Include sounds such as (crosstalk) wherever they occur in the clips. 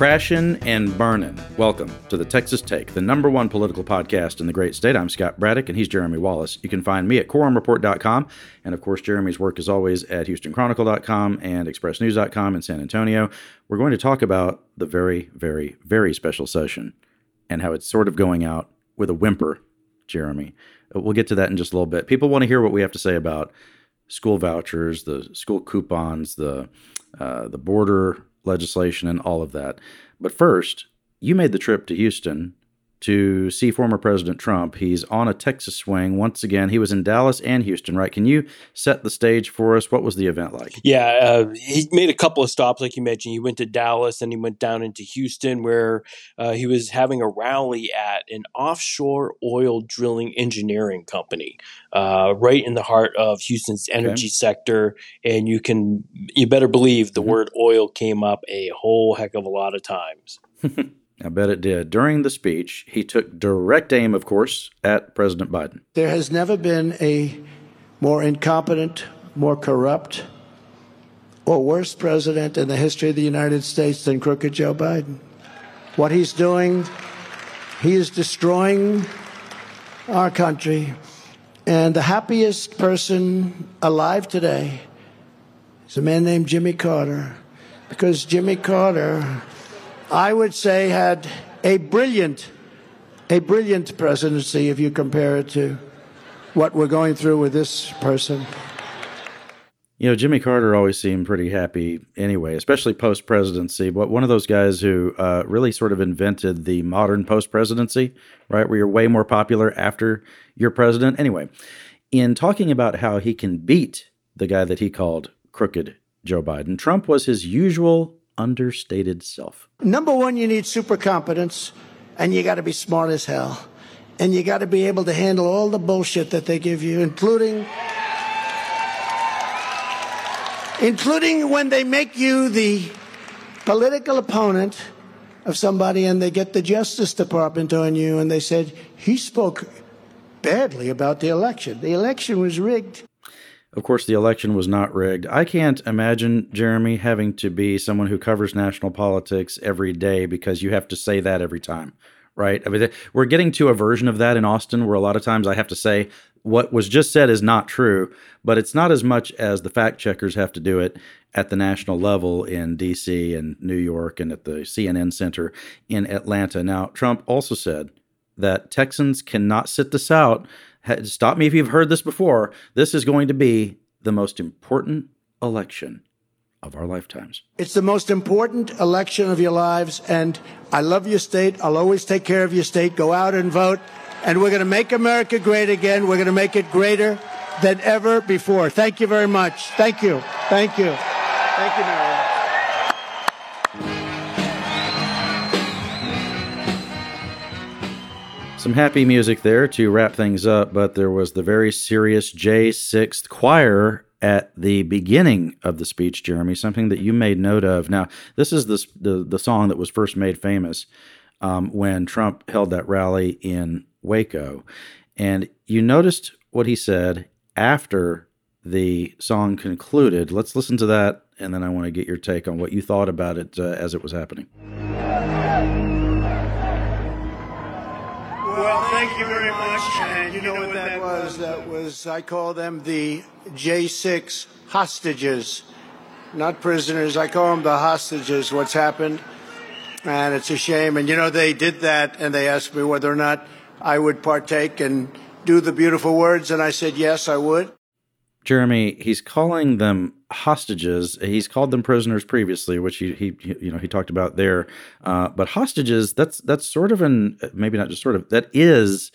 Crashin' and burnin'. Welcome to the Texas Take, the number one political podcast in the great state. I'm Scott Braddock, and he's Jeremy Wallace. You can find me at quorumreport.com, and of course, Jeremy's work is always at HoustonChronicle.com and ExpressNews.com in San Antonio. We're going to talk about the very, very, very special session and how it's sort of going out with a whimper, Jeremy. We'll get to that in just a little bit. People want to hear what we have to say about school vouchers, the school coupons, the uh, the border legislation, and all of that. But first, you made the trip to Houston to see former President Trump. He's on a Texas swing once again. He was in Dallas and Houston, right? Can you set the stage for us? What was the event like? Yeah, uh, he made a couple of stops, like you mentioned. He went to Dallas and he went down into Houston, where uh, he was having a rally at an offshore oil drilling engineering company, uh, right in the heart of Houston's energy okay. sector. And you can, you better believe the mm-hmm. word oil came up a whole heck of a lot of times. (laughs) I bet it did. During the speech, he took direct aim, of course, at President Biden. There has never been a more incompetent, more corrupt, or worse president in the history of the United States than crooked Joe Biden. What he's doing, he is destroying our country. And the happiest person alive today is a man named Jimmy Carter. Because Jimmy Carter I would say, had a brilliant, a brilliant presidency if you compare it to what we're going through with this person. You know, Jimmy Carter always seemed pretty happy anyway, especially post presidency. But one of those guys who uh, really sort of invented the modern post presidency, right? Where you're way more popular after you're president. Anyway, in talking about how he can beat the guy that he called crooked Joe Biden, Trump was his usual understated self. Number one, you need super competence, and you got to be smart as hell. And you got to be able to handle all the bullshit that they give you, including. Including when they make you the political opponent of somebody and they get the Justice Department on you and they said, he spoke badly about the election. The election was rigged. Of course, the election was not rigged. I can't imagine, Jeremy, having to be someone who covers national politics every day because you have to say that every time, right? I mean, we're getting to a version of that in Austin where a lot of times I have to say what was just said is not true, but it's not as much as the fact checkers have to do it at the national level in DC and New York and at the CNN Center in Atlanta. Now, Trump also said that Texans cannot sit this out stop me if you've heard this before. This is going to be the most important election of our lifetimes. It's the most important election of your lives. And I love your state. I'll always take care of your state. Go out and vote. And we're going to make America great again. We're going to make it greater than ever before. Thank you very much. Thank you. Thank you. Thank you, Mary. Some happy music there to wrap things up, but there was the very serious J6th choir at the beginning of the speech, Jeremy, something that you made note of. Now, this is the, the, the song that was first made famous um, when Trump held that rally in Waco. And you noticed what he said after the song concluded. Let's listen to that, and then I want to get your take on what you thought about it uh, as it was happening. Thank you very much. And you know what that was? That was, I call them the J6 hostages, not prisoners. I call them the hostages, what's happened. And it's a shame. And you know, they did that and they asked me whether or not I would partake and do the beautiful words. And I said, yes, I would. Jeremy, he's calling them hostages. He's called them prisoners previously, which he, he you know he talked about there. Uh, but hostages, that's that's sort of an maybe not just sort of that is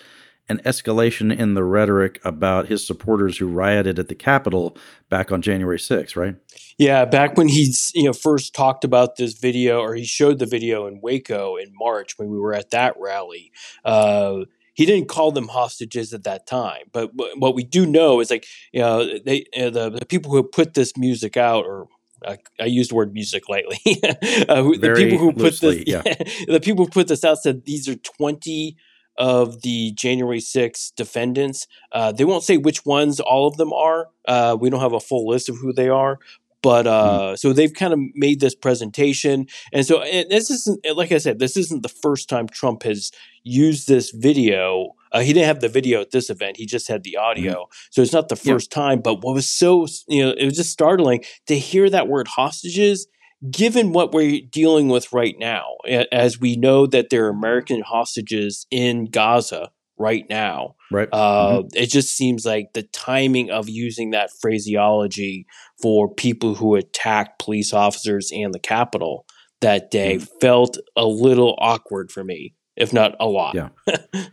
an escalation in the rhetoric about his supporters who rioted at the Capitol back on January 6th, right? Yeah, back when he's you know first talked about this video, or he showed the video in Waco in March when we were at that rally. Uh, he didn't call them hostages at that time. But what we do know is like you know they uh, the, the people who put this music out or I, I used the word music lightly. (laughs) uh, the people who loosely, put this, yeah. (laughs) the people who put this out said these are twenty of the January 6 defendants. Uh, they won't say which ones all of them are. Uh, we don't have a full list of who they are, But uh, mm. so they've kind of made this presentation, and so and this isn't like I said, this isn't the first time Trump has used this video. Uh, he didn't have the video at this event; he just had the audio. Mm. So it's not the first yep. time. But what was so you know, it was just startling to hear that word hostages given what we're dealing with right now, as we know that there are American hostages in Gaza right now, right? Uh, mm-hmm. It just seems like the timing of using that phraseology for people who attacked police officers and the Capitol that day mm-hmm. felt a little awkward for me, if not a lot. Yeah. (laughs)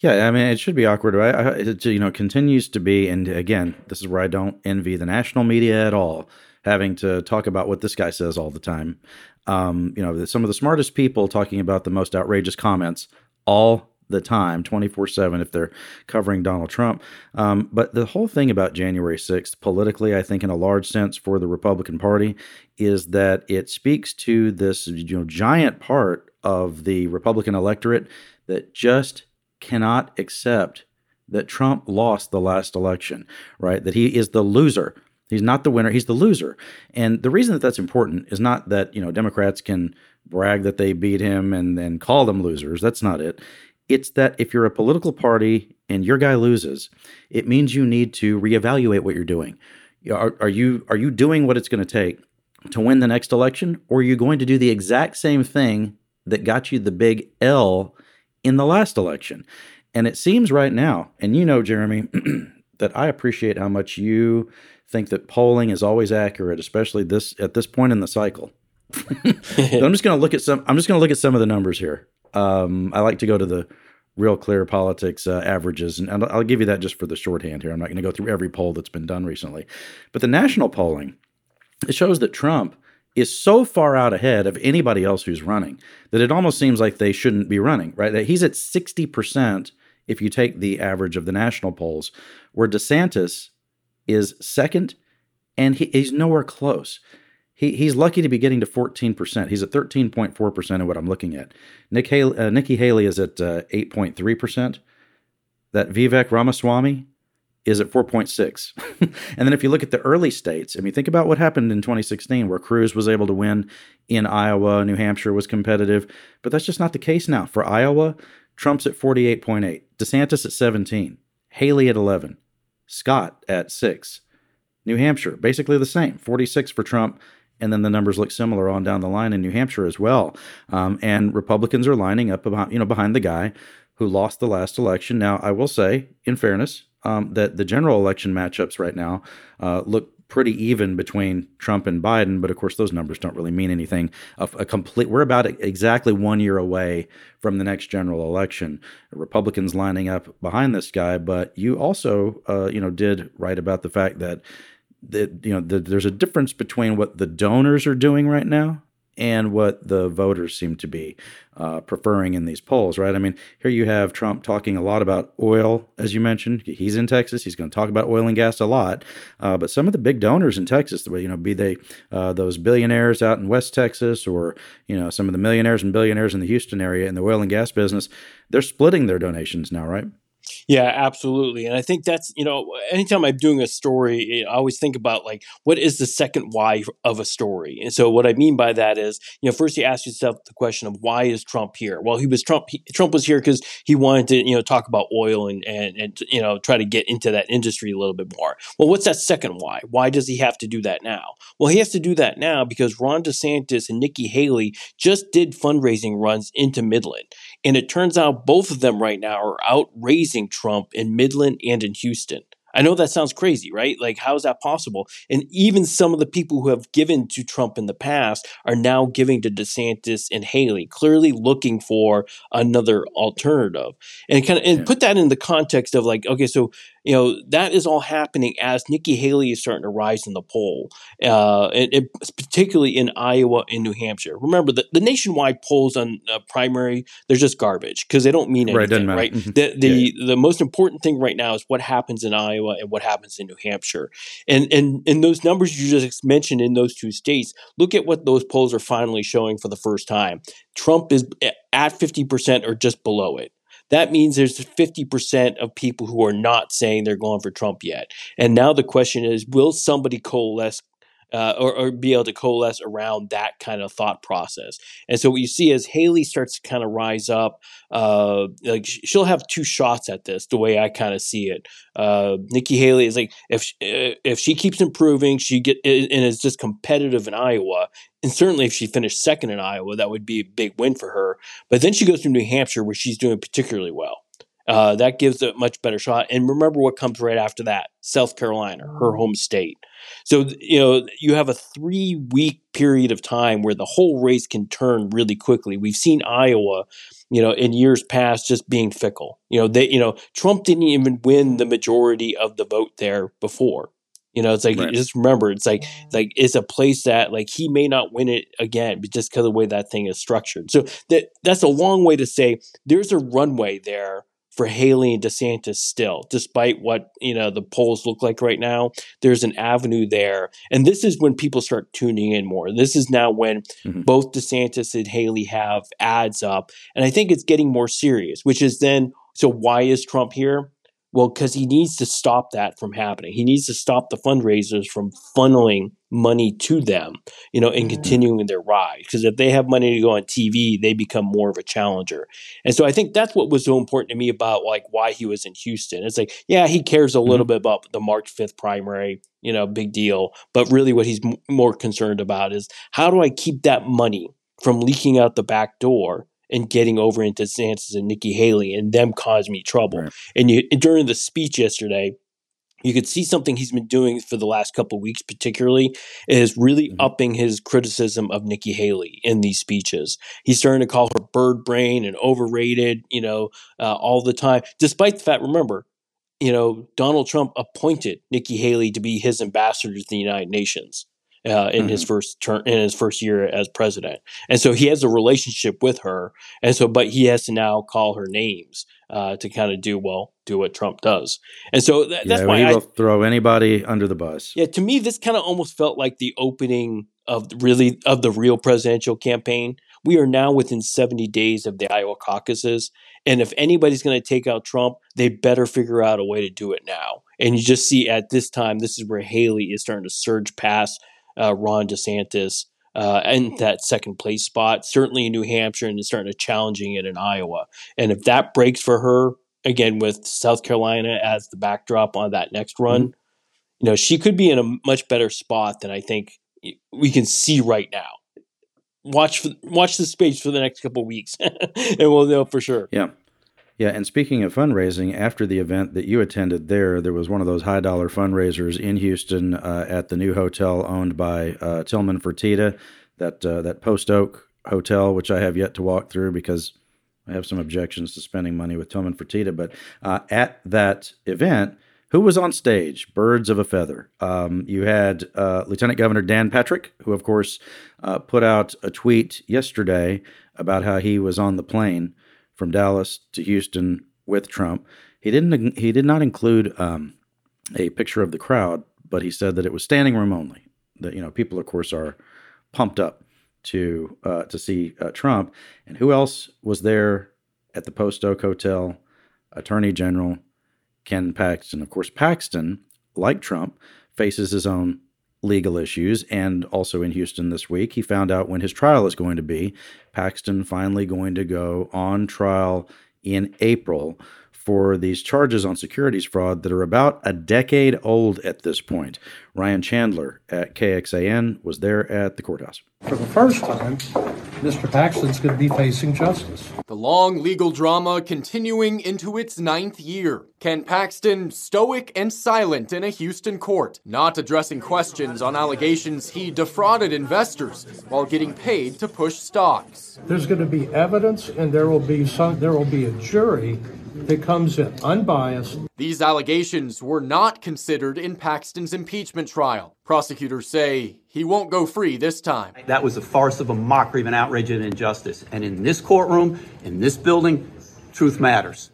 Yeah, I mean, it should be awkward. Right? It, you know, continues to be, and again, this is where I don't envy the national media at all having to talk about what this guy says all the time. Um, you know, some of the smartest people talking about the most outrageous comments all the time, 24 7, if they're covering Donald Trump. Um, but the whole thing about January 6th, politically, I think, in a large sense for the Republican Party, is that it speaks to this you know, giant part of the Republican electorate that just cannot accept that Trump lost the last election, right? That he is the loser He's not the winner, he's the loser. And the reason that that's important is not that, you know, Democrats can brag that they beat him and then call them losers. That's not it. It's that if you're a political party and your guy loses, it means you need to reevaluate what you're doing. Are, are you are you doing what it's going to take to win the next election or are you going to do the exact same thing that got you the big L in the last election? And it seems right now, and you know, Jeremy, (clears throat) that I appreciate how much you think that polling is always accurate, especially this at this point in the cycle. (laughs) (laughs) I'm just going to look at some. I'm just going to look at some of the numbers here. Um, I like to go to the real clear politics uh, averages, and I'll give you that just for the shorthand here. I'm not going to go through every poll that's been done recently, but the national polling it shows that Trump is so far out ahead of anybody else who's running that it almost seems like they shouldn't be running. Right? That he's at 60 percent if you take the average of the national polls, where DeSantis is second, and he, he's nowhere close. He, he's lucky to be getting to 14%. He's at 13.4% of what I'm looking at. Nick Haley, uh, Nikki Haley is at uh, 8.3%. That Vivek Ramaswamy is at 4.6. (laughs) and then if you look at the early states, I mean, think about what happened in 2016 where Cruz was able to win in Iowa, New Hampshire was competitive, but that's just not the case now. For Iowa, Trump's at 48.8, DeSantis at 17, Haley at 11, Scott at six. New Hampshire, basically the same, 46 for Trump. And then the numbers look similar on down the line in New Hampshire as well. Um, and Republicans are lining up behind, you know, behind the guy who lost the last election. Now, I will say, in fairness, um, that the general election matchups right now uh, look pretty even between Trump and Biden, but of course those numbers don't really mean anything. A, a, complete we're about exactly one year away from the next general election. Republicans lining up behind this guy, but you also uh, you know did write about the fact that that you know the, there's a difference between what the donors are doing right now and what the voters seem to be uh, preferring in these polls, right? I mean, here you have Trump talking a lot about oil, as you mentioned. He's in Texas. He's going to talk about oil and gas a lot. Uh, but some of the big donors in Texas, you know, be they uh, those billionaires out in West Texas or, you know, some of the millionaires and billionaires in the Houston area in the oil and gas business, they're splitting their donations now, right? Yeah, absolutely. And I think that's, you know, anytime I'm doing a story, I always think about like, what is the second why of a story? And so what I mean by that is, you know, first you ask yourself the question of why is Trump here? Well, he was Trump, he, Trump was here because he wanted to, you know, talk about oil and, and, and, you know, try to get into that industry a little bit more. Well, what's that second why? Why does he have to do that now? Well, he has to do that now because Ron DeSantis and Nikki Haley just did fundraising runs into Midland. And it turns out both of them right now are out raising Trump in Midland and in Houston. I know that sounds crazy, right? Like, how is that possible? And even some of the people who have given to Trump in the past are now giving to DeSantis and Haley, clearly looking for another alternative. And kind of and put that in the context of like, okay, so you know that is all happening as Nikki Haley is starting to rise in the poll, uh, and, and particularly in Iowa and New Hampshire. Remember the, the nationwide polls on uh, primary they're just garbage because they don't mean anything, right? right? Mm-hmm. the the, yeah. the most important thing right now is what happens in Iowa and what happens in New Hampshire, and and and those numbers you just mentioned in those two states. Look at what those polls are finally showing for the first time. Trump is at fifty percent or just below it that means there's 50% of people who are not saying they're going for Trump yet. And now the question is will somebody coalesce uh, or, or, be able to coalesce around that kind of thought process. And so what you see as Haley starts to kind of rise up, uh, like she'll have two shots at this. The way I kind of see it, uh, Nikki Haley is like if she, if she keeps improving, she get and is just competitive in Iowa. And certainly, if she finished second in Iowa, that would be a big win for her. But then she goes to New Hampshire, where she's doing particularly well. Uh, that gives a much better shot. And remember what comes right after that South Carolina, her home state. So, you know, you have a three week period of time where the whole race can turn really quickly. We've seen Iowa, you know, in years past just being fickle. You know, they, you know, Trump didn't even win the majority of the vote there before. You know, it's like right. just remember, it's like it's like it's a place that like he may not win it again, but just because of the way that thing is structured. So that that's a long way to say there's a runway there for Haley and DeSantis still, despite what you know the polls look like right now. There's an avenue there, and this is when people start tuning in more. This is now when mm-hmm. both DeSantis and Haley have ads up, and I think it's getting more serious. Which is then, so why is Trump here? Well, because he needs to stop that from happening. He needs to stop the fundraisers from funneling money to them, you know, and mm-hmm. continuing their ride. Because if they have money to go on TV, they become more of a challenger. And so I think that's what was so important to me about like why he was in Houston. It's like, yeah, he cares a little mm-hmm. bit about the March 5th primary, you know, big deal. But really what he's m- more concerned about is how do I keep that money from leaking out the back door and getting over into DeSantis and Nikki Haley and them cause me trouble. Right. And you during the speech yesterday, you could see something he's been doing for the last couple weeks, particularly, is really mm-hmm. upping his criticism of Nikki Haley in these speeches. He's starting to call her bird brain and overrated, you know, uh, all the time, despite the fact, remember, you know, Donald Trump appointed Nikki Haley to be his ambassador to the United Nations uh, in mm-hmm. his first term in his first year as president, and so he has a relationship with her, and so but he has to now call her names uh, to kind of do well do what Trump does, and so th- that's yeah, why he I, will throw anybody under the bus. Yeah, to me, this kind of almost felt like the opening of really of the real presidential campaign. We are now within 70 days of the Iowa caucuses. And if anybody's going to take out Trump, they better figure out a way to do it now. And you just see at this time, this is where Haley is starting to surge past uh, Ron DeSantis uh, in that second place spot, certainly in New Hampshire, and starting to challenging it in Iowa. And if that breaks for her, again with South Carolina as the backdrop on that next run, mm-hmm. you know, she could be in a much better spot than I think we can see right now. Watch for, watch the space for the next couple weeks, (laughs) and we'll know for sure. Yeah. Yeah, and speaking of fundraising, after the event that you attended there, there was one of those high dollar fundraisers in Houston uh, at the new hotel owned by uh, Tillman Fertitta, that uh, that Post Oak Hotel, which I have yet to walk through because I have some objections to spending money with Tillman Fertitta. But uh, at that event, who was on stage? Birds of a feather. Um, you had uh, Lieutenant Governor Dan Patrick, who of course uh, put out a tweet yesterday about how he was on the plane from Dallas to Houston with Trump. He didn't. He did not include um, a picture of the crowd, but he said that it was standing room only. That you know, people of course are pumped up to uh, to see uh, Trump. And who else was there at the Post Oak Hotel? Attorney General Ken Paxton. Of course, Paxton, like Trump, faces his own legal issues. And also in Houston this week, he found out when his trial is going to be. Paxton finally going to go on trial in April for these charges on securities fraud that are about a decade old at this point. Ryan Chandler at KXAN was there at the courthouse. For the first time, Mr. Paxton's going to be facing justice. The long legal drama continuing into its ninth year. Ken Paxton stoic and silent in a Houston court, not addressing questions on allegations he defrauded investors while getting paid to push stocks. There's going to be evidence, and there will be some. There will be a jury that comes in unbiased. These allegations were not considered in Paxton's impeachment trial. Prosecutors say he won't go free this time. That was a farce of a mockery of an outrage and injustice. And in this courtroom, in this building, truth matters.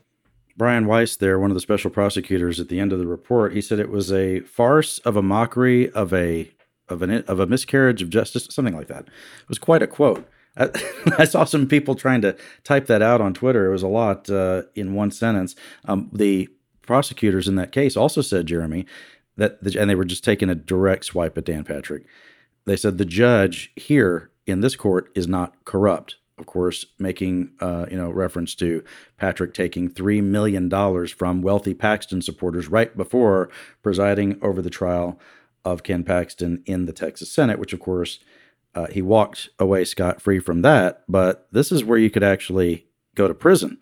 Brian Wice, there, one of the special prosecutors, at the end of the report, he said it was a farce of a mockery of a of an of a miscarriage of justice, something like that. It was quite a quote. I, (laughs) I, saw some people trying to type that out on Twitter. It was a lot uh, in one sentence. Um, the prosecutors in that case also said, Jeremy, that the, and they were just taking a direct swipe at Dan Patrick. They said the judge here in this court is not corrupt. Of course, making uh, you know reference to Patrick taking three million dollars from wealthy Paxton supporters right before presiding over the trial of Ken Paxton in the Texas Senate, which of course uh, he walked away scot free from that. But this is where you could actually go to prison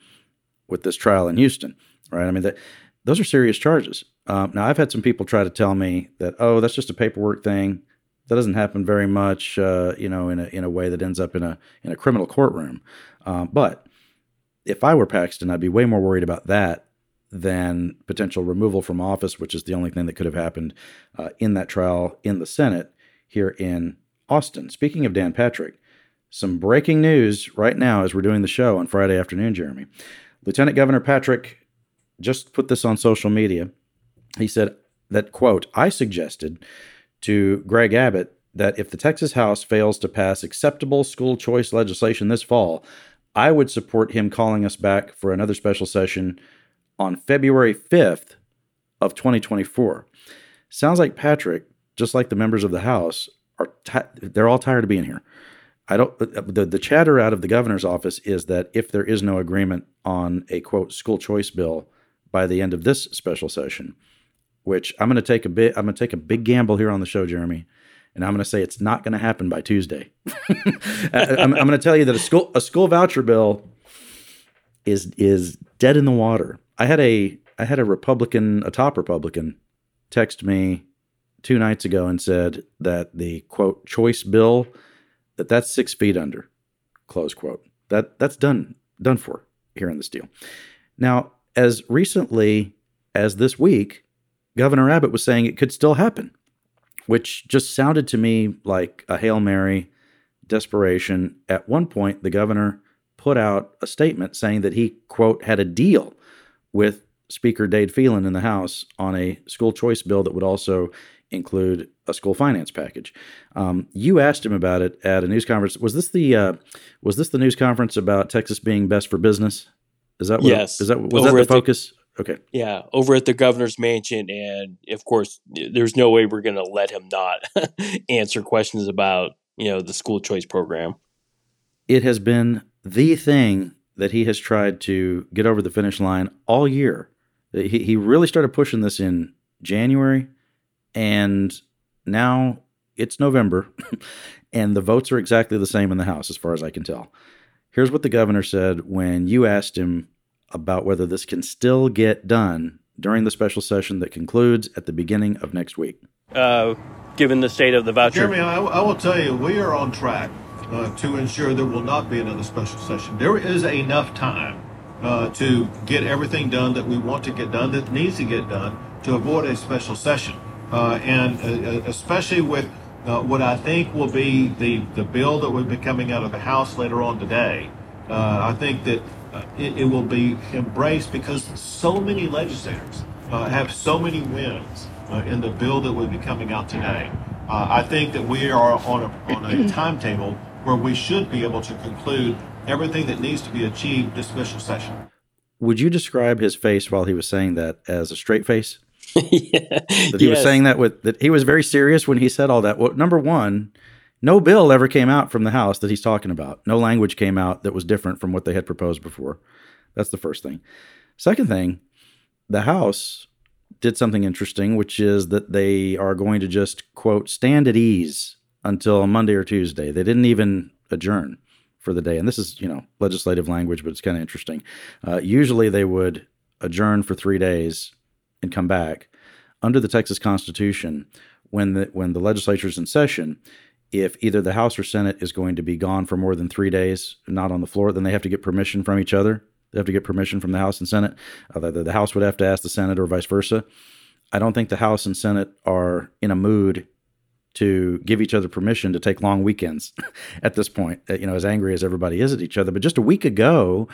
with this trial in Houston, right? I mean, that, those are serious charges. Um, now, I've had some people try to tell me that, oh, that's just a paperwork thing. That doesn't happen very much, uh, you know, in a in a way that ends up in a in a criminal courtroom. Um, but if I were Paxton, I'd be way more worried about that than potential removal from office, which is the only thing that could have happened uh, in that trial in the Senate here in Austin. Speaking of Dan Patrick, some breaking news right now as we're doing the show on Friday afternoon, Jeremy. Lieutenant Governor Patrick just put this on social media. He said that, quote, I suggested to Greg Abbott that if the Texas House fails to pass acceptable school choice legislation this fall, I would support him calling us back for another special session on February 5th of 2024. Sounds like Patrick, just like the members of the House, are t- they're all tired of being here. I don't the the chatter out of the governor's office is that if there is no agreement on a quote school choice bill by the end of this special session, which I'm going to take a bit I'm going to take a big gamble here on the show, Jeremy, and I'm going to say it's not going to happen by Tuesday. (laughs) I'm, I'm going to tell you that a school a school voucher bill is is dead in the water. I had a I had a Republican, a top Republican, text me two nights ago and said that the quote choice bill that that's six feet under, close quote. That that's done done for here in this deal. Now, as recently as this week, Governor Abbott was saying it could still happen, which just sounded to me like a hail mary, desperation. At one point, the governor put out a statement saying that he quote had a deal with Speaker Dade Phelan in the House on a school choice bill that would also include a school finance package. Um, you asked him about it at a news conference. Was this the uh, was this the news conference about Texas being best for business? Is that what, yes? Is that was over that the focus? The, okay. Yeah, over at the governor's mansion, and of course, there's no way we're going to let him not (laughs) answer questions about you know the school choice program. It has been the thing that he has tried to get over the finish line all year. He he really started pushing this in January and now it's November, (laughs) and the votes are exactly the same in the House, as far as I can tell. Here's what the governor said when you asked him about whether this can still get done during the special session that concludes at the beginning of next week. Uh, given the state of the voucher. Jeremy, I, I will tell you, we are on track uh, to ensure there will not be another special session. There is enough time uh, to get everything done that we want to get done, that needs to get done, to avoid a special session. Uh, and uh, especially with uh, what I think will be the, the bill that will be coming out of the House later on today. I think that it, it, will be embraced because so many legislators have so many wins in the bill that will be coming out today. I think that we are on a, on a (clears throat) timetable where we should be able to conclude everything that needs to be achieved this special session. Would you describe his face while he was saying that as a straight face? (laughs) yeah. That he yes. was saying that with that he was very serious when he said all that. Well, number one, no bill ever came out from the House that he's talking about. No language came out that was different from what they had proposed before. That's the first thing. Second thing, the House did something interesting, which is that they are going to just quote stand at ease until Monday or Tuesday. They didn't even adjourn for the day. And this is, you know, legislative language, but it's kind of interesting. Uh, usually they would adjourn for three days and come back. Under the Texas Constitution, when the when the legislature is in session, if either the House or Senate is going to be gone for more than three days, not on the floor, then they have to get permission from each other. They have to get permission from the House and Senate. Uh, the, House would have to ask the Senate or vice versa. I don't think the House and Senate are in a mood to give each other permission to take long weekends (laughs) at this point, uh, you know, as angry as everybody is at each other. But just a week ago,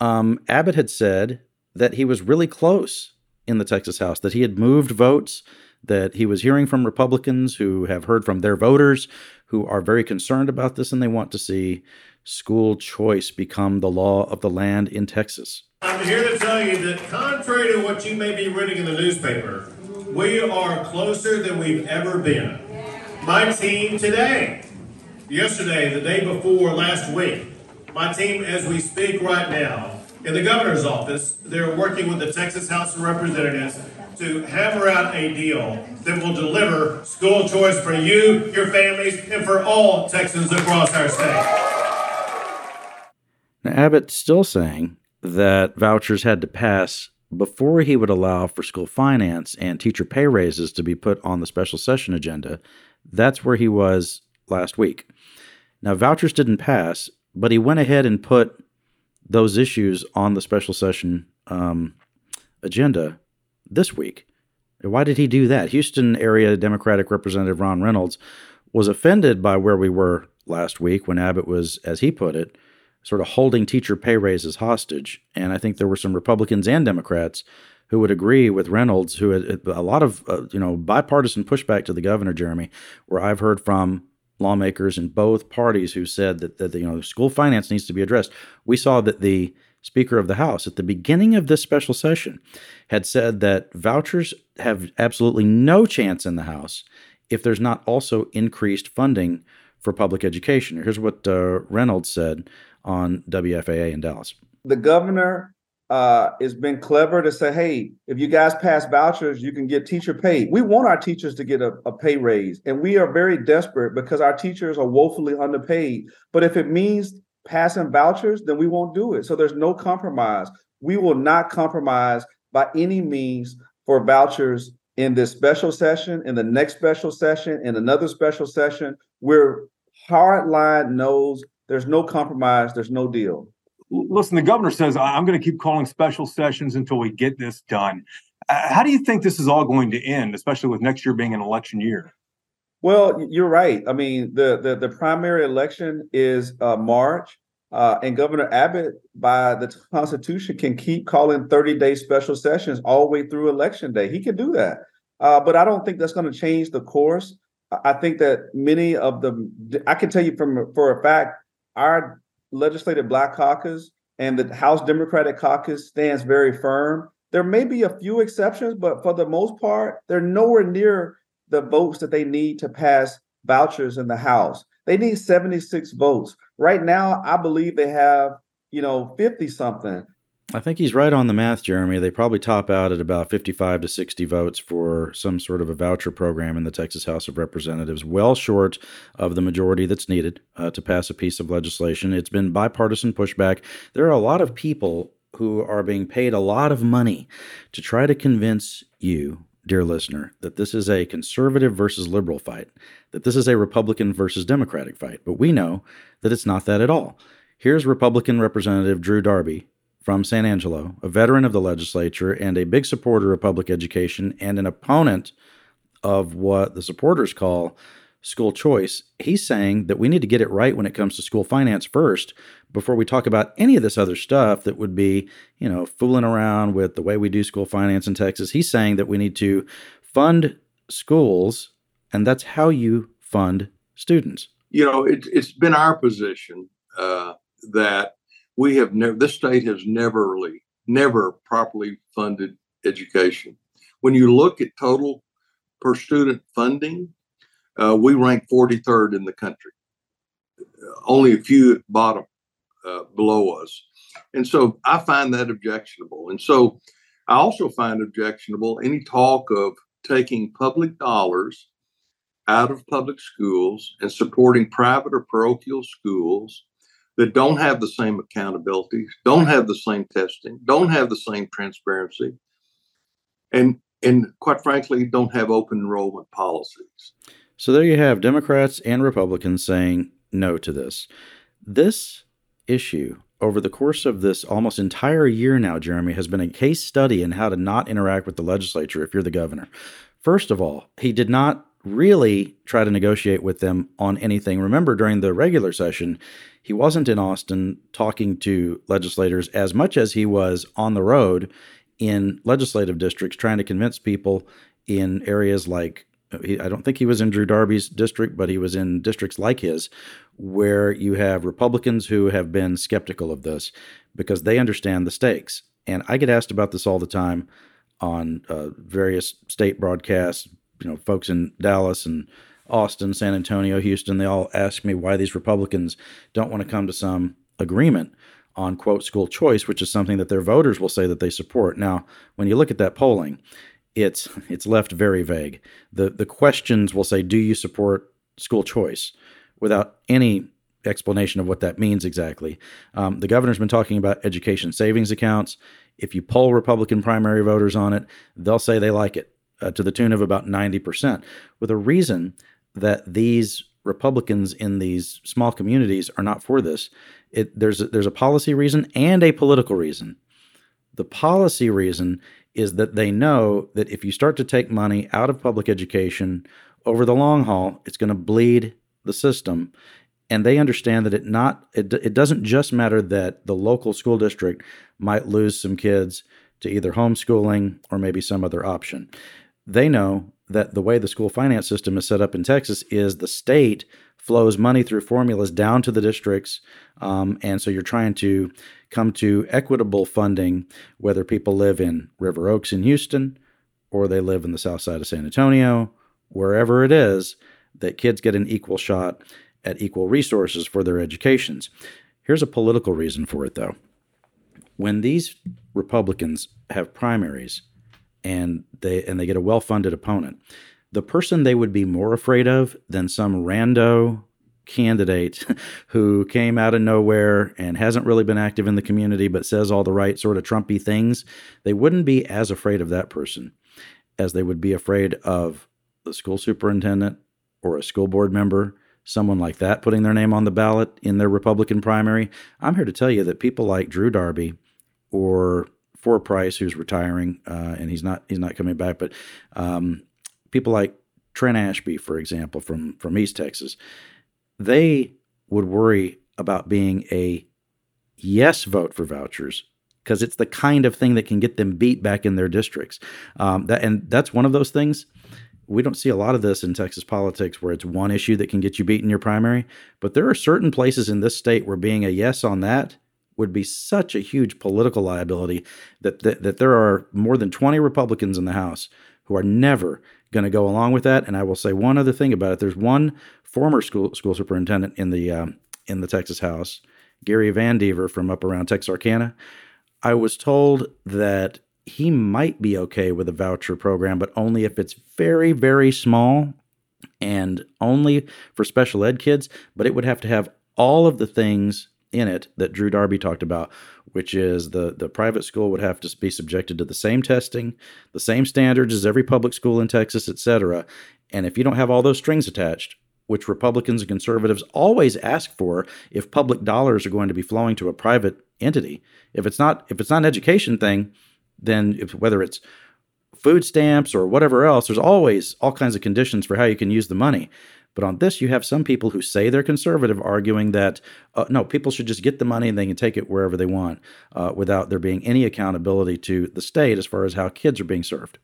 um, Abbott had said that he was really close in the Texas House, that he had moved votes, that he was hearing from Republicans who have heard from their voters who are very concerned about this and they want to see school choice become the law of the land in Texas. I'm here to tell you that, contrary to what you may be reading in the newspaper, we are closer than we've ever been. My team today, yesterday, the day before last week, my team, as we speak right now, in the governor's office, they're working with the Texas House of Representatives to hammer out a deal that will deliver school choice for you, your families, and for all Texans across our state. Now, Abbott's still saying that vouchers had to pass before he would allow for school finance and teacher pay raises to be put on the special session agenda. That's where he was last week. Now, vouchers didn't pass, but he went ahead and put those issues on the special session um, agenda this week. Why did he do that? Houston area Democratic Representative Ron Reynolds was offended by where we were last week when Abbott was, as he put it, sort of holding teacher pay raises hostage. And I think there were some Republicans and Democrats who would agree with Reynolds, who had a lot of uh, you know bipartisan pushback to the governor, Jeremy, where I've heard from lawmakers in both parties who said that, that you know school finance needs to be addressed. We saw that the Speaker of the House at the beginning of this special session had said that vouchers have absolutely no chance in the House if there's not also increased funding for public education. Here's what uh, Reynolds said on WFAA in Dallas. The governor uh, it's been clever to say, hey, if you guys pass vouchers, you can get teacher pay. We want our teachers to get a, a pay raise, and we are very desperate because our teachers are woefully underpaid. But if it means passing vouchers, then we won't do it. So there's no compromise. We will not compromise by any means for vouchers in this special session, in the next special session, in another special session. We're hard line knows there's no compromise. There's no deal. Listen, the governor says, I'm going to keep calling special sessions until we get this done. Uh, how do you think this is all going to end, especially with next year being an election year? Well, you're right. I mean, the the, the primary election is uh, March, uh, and Governor Abbott, by the Constitution, can keep calling 30 day special sessions all the way through election day. He can do that, uh, but I don't think that's going to change the course. I think that many of the, I can tell you from for a fact, our legislative black caucus and the House Democratic caucus stands very firm. There may be a few exceptions, but for the most part, they're nowhere near the votes that they need to pass vouchers in the House. They need 76 votes. Right now, I believe they have, you know, 50 something. I think he's right on the math, Jeremy. They probably top out at about 55 to 60 votes for some sort of a voucher program in the Texas House of Representatives, well short of the majority that's needed uh, to pass a piece of legislation. It's been bipartisan pushback. There are a lot of people who are being paid a lot of money to try to convince you, dear listener, that this is a conservative versus liberal fight, that this is a Republican versus Democratic fight. But we know that it's not that at all. Here's Republican Representative Drew Darby from San Angelo, a veteran of the legislature and a big supporter of public education and an opponent of what the supporters call school choice. He's saying that we need to get it right when it comes to school finance first before we talk about any of this other stuff that would be, you know, fooling around with the way we do school finance in Texas. He's saying that we need to fund schools, and that's how you fund students. You know, it, has been our position uh, that we have never this state has never really never properly funded education. When you look at total per student funding uh, we rank 43rd in the country. Only a few bottom uh, below us. And so i find that objectionable. And so i also find objectionable any talk of taking public dollars out of public schools and supporting private or parochial schools that don't have the same accountability, don't have the same testing, don't have the same transparency, and and quite frankly, don't have open enrollment policies. So there you have Democrats and Republicans saying no to this. This issue over the course of this almost entire year now, Jeremy, has been a case study in how to not interact with the legislature if you're the governor. First of all, he did not really try to negotiate with them on anything. Remember, during the regular session, he wasn't in Austin talking to legislators as much as he was on the road in legislative districts trying to convince people in areas like I don't think he was in Drew Darby's district, but he was in districts like his, where you have Republicans who have been skeptical of this because they understand the stakes. And I get asked about this all the time. on uh, various state broadcasts. You know, folks in Dallas and Austin, San Antonio, Houston, they all ask me why these Republicans don't want to come to some agreement on quote school choice, which is something that their voters will say that they support. Now, when you look at that polling, it's it's left very vague. The the questions will say, "Do you support school choice?" without any explanation of what that means exactly. Um, the governor's been talking about education savings accounts. If you poll Republican primary voters on it, they'll say they like it uh, to the tune of about 90%, with a reason that these Republicans in these small communities are not for this. It, there's a, there's a policy reason and a political reason. The policy reason is that they know that if you start to take money out of public education over the long haul, it's going to bleed the system. And they understand that it not it, it doesn't just matter that the local school district might lose some kids to either homeschooling or maybe some other option. They know that the way the school finance system is set up in Texas is the state flows money through formulas down to the districts. Um, and so you're trying to come to equitable funding, whether people live in River Oaks in Houston or they live in the south side of San Antonio, wherever it is, that kids get an equal shot at equal resources for their educations. Here's a political reason for it, though. When these Republicans have primaries and they and they get a well-funded opponent, the person they would be more afraid of than some rando candidate (laughs) who came out of nowhere and hasn't really been active in the community but says all the right sort of Trumpy things, they wouldn't be as afraid of that person as they would be afraid of the school superintendent or a school board member, someone like that putting their name on the ballot in their Republican primary. I'm here to tell you that people like Drew Darby or Four Price, who's retiring uh, and he's not he's not coming back, but um, people like Trent Ashby, for example, from from East Texas, they would worry about being a yes vote for vouchers because it's the kind of thing that can get them beat back in their districts. Um, that, and that's one of those things. We don't see a lot of this in Texas politics where it's one issue that can get you beat in your primary. But there are certain places in this state where being a yes on that would be such a huge political liability that, that, that there are more than 20 Republicans in the House who are never going to go along with that. And I will say one other thing about it. There's one former school school superintendent in the um, in the Texas House, Gary VanDeaver from up around Texarkana. I was told that he might be okay with a voucher program, but only if it's very very small and only for special ed kids. But it would have to have all of the things in it that Drew Darby talked about, which is the the private school would have to be subjected to the same testing, the same standards as every public school in Texas, et cetera. And if you don't have all those strings attached, which Republicans and conservatives always ask for if public dollars are going to be flowing to a private entity, if it's not if it's not an education thing, then if, whether it's food stamps or whatever else, there's always all kinds of conditions for how you can use the money. But on this, you have some people who say they're conservative arguing that uh, no, people should just get the money and they can take it wherever they want uh, without there being any accountability to the state as far as how kids are being served.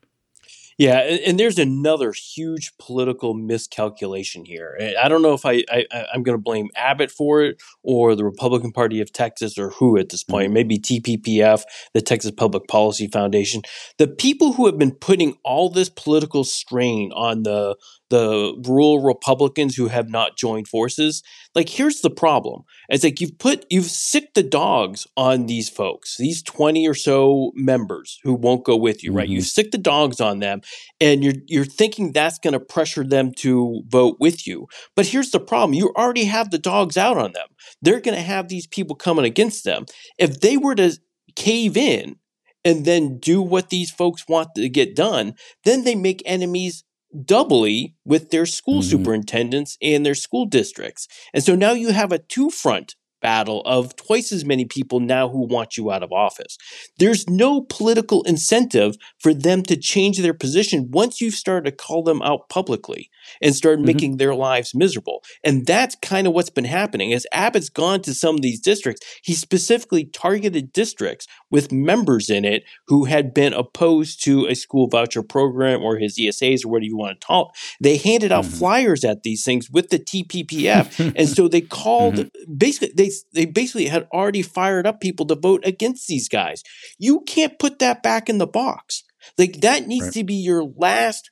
Yeah, and there's another huge political miscalculation here. I don't know if I, I I'm going to blame Abbott for it or the Republican Party of Texas or who at this point. Mm-hmm. Maybe TPPF, the Texas Public Policy Foundation. The people who have been putting all this political strain on the the rural Republicans who have not joined forces. Like, here's the problem: it's like you've put you've sicked the dogs on these folks, these twenty or so members who won't go with you, mm-hmm. right? You've sicked the dogs on them, and you're you're thinking that's going to pressure them to vote with you. But here's the problem: you already have the dogs out on them. They're going to have these people coming against them. If they were to cave in and then do what these folks want to get done, then they make enemies doubly with their school mm-hmm. superintendents and their school districts. And so now you have a two front battle of twice as many people now who want you out of office. There's no political incentive for them to change their position once you've started to call them out publicly and start mm-hmm. making their lives miserable. And that's kind of what's been happening. As Abbott's gone to some of these districts, he specifically targeted districts with members in it who had been opposed to a school voucher program or his ESAs or whatever you want to talk. They handed out mm-hmm. flyers at these things with the TPPF. and so they (laughs) called mm-hmm. basically they they basically had already fired up people to vote against these guys. You can't put that back in the box. Like that needs Right. to be your last,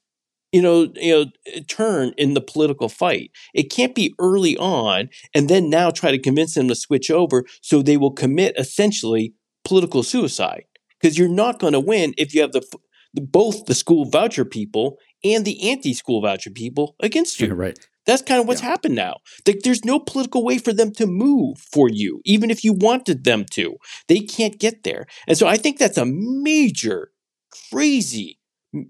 you know, you know, eh, turn in the political fight. It can't be early on and then now try to convince them to switch over so they will commit essentially political suicide. Because you're not going to win if you have the, the both the school voucher people and the anti-school voucher people against you. (laughs) right. That's kind of what's happened now. Like, there's no political way for them to move for you, even if you wanted them to. They can't get there. And so I think that's a major, crazy